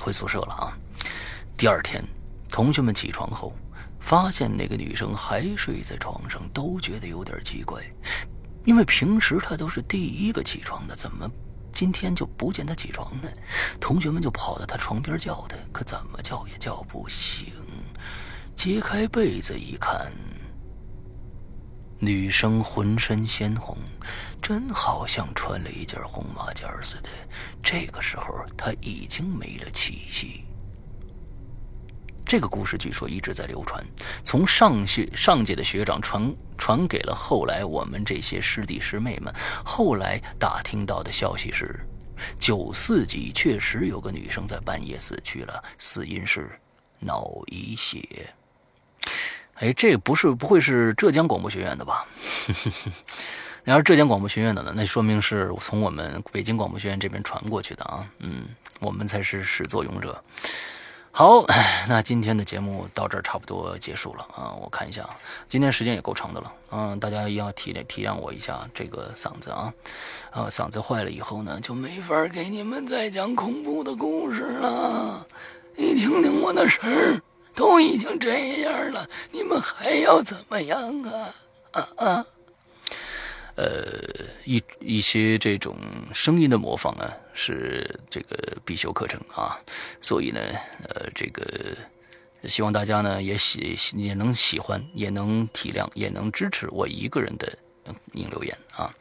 回宿舍了啊。第二天，同学们起床后，发现那个女生还睡在床上，都觉得有点奇怪，因为平时她都是第一个起床的，怎么？今天就不见他起床呢，同学们就跑到他床边叫他，可怎么叫也叫不醒。揭开被子一看，女生浑身鲜红，真好像穿了一件红马甲似的。这个时候，她已经没了气息。这个故事据说一直在流传，从上学上届的学长传传给了后来我们这些师弟师妹们。后来打听到的消息是，九四级确实有个女生在半夜死去了，死因是脑溢血。哎，这不是不会是浙江广播学院的吧？要是浙江广播学院的呢，那说明是从我们北京广播学院这边传过去的啊。嗯，我们才是始作俑者。好，那今天的节目到这儿差不多结束了啊！我看一下，今天时间也够长的了，嗯，大家要体谅体谅我一下这个嗓子啊，啊，嗓子坏了以后呢，就没法给你们再讲恐怖的故事了。你听听我的声儿，都已经这样了，你们还要怎么样啊？啊啊！呃，一一些这种声音的模仿呢，是这个必修课程啊。所以呢，呃，这个希望大家呢也喜也能喜欢，也能体谅，也能支持我一个人的应留言啊。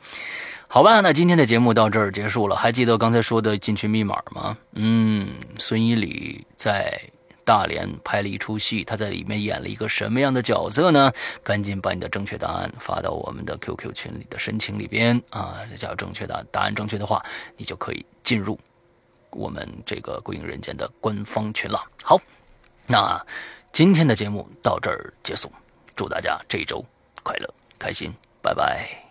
好吧，那今天的节目到这儿结束了。还记得刚才说的进群密码吗？嗯，孙一礼在。大连拍了一出戏，他在里面演了一个什么样的角色呢？赶紧把你的正确答案发到我们的 QQ 群里的申请里边啊！只要正确答答案正确的话，你就可以进入我们这个《归隐人间》的官方群了。好，那今天的节目到这儿结束，祝大家这一周快乐开心，拜拜。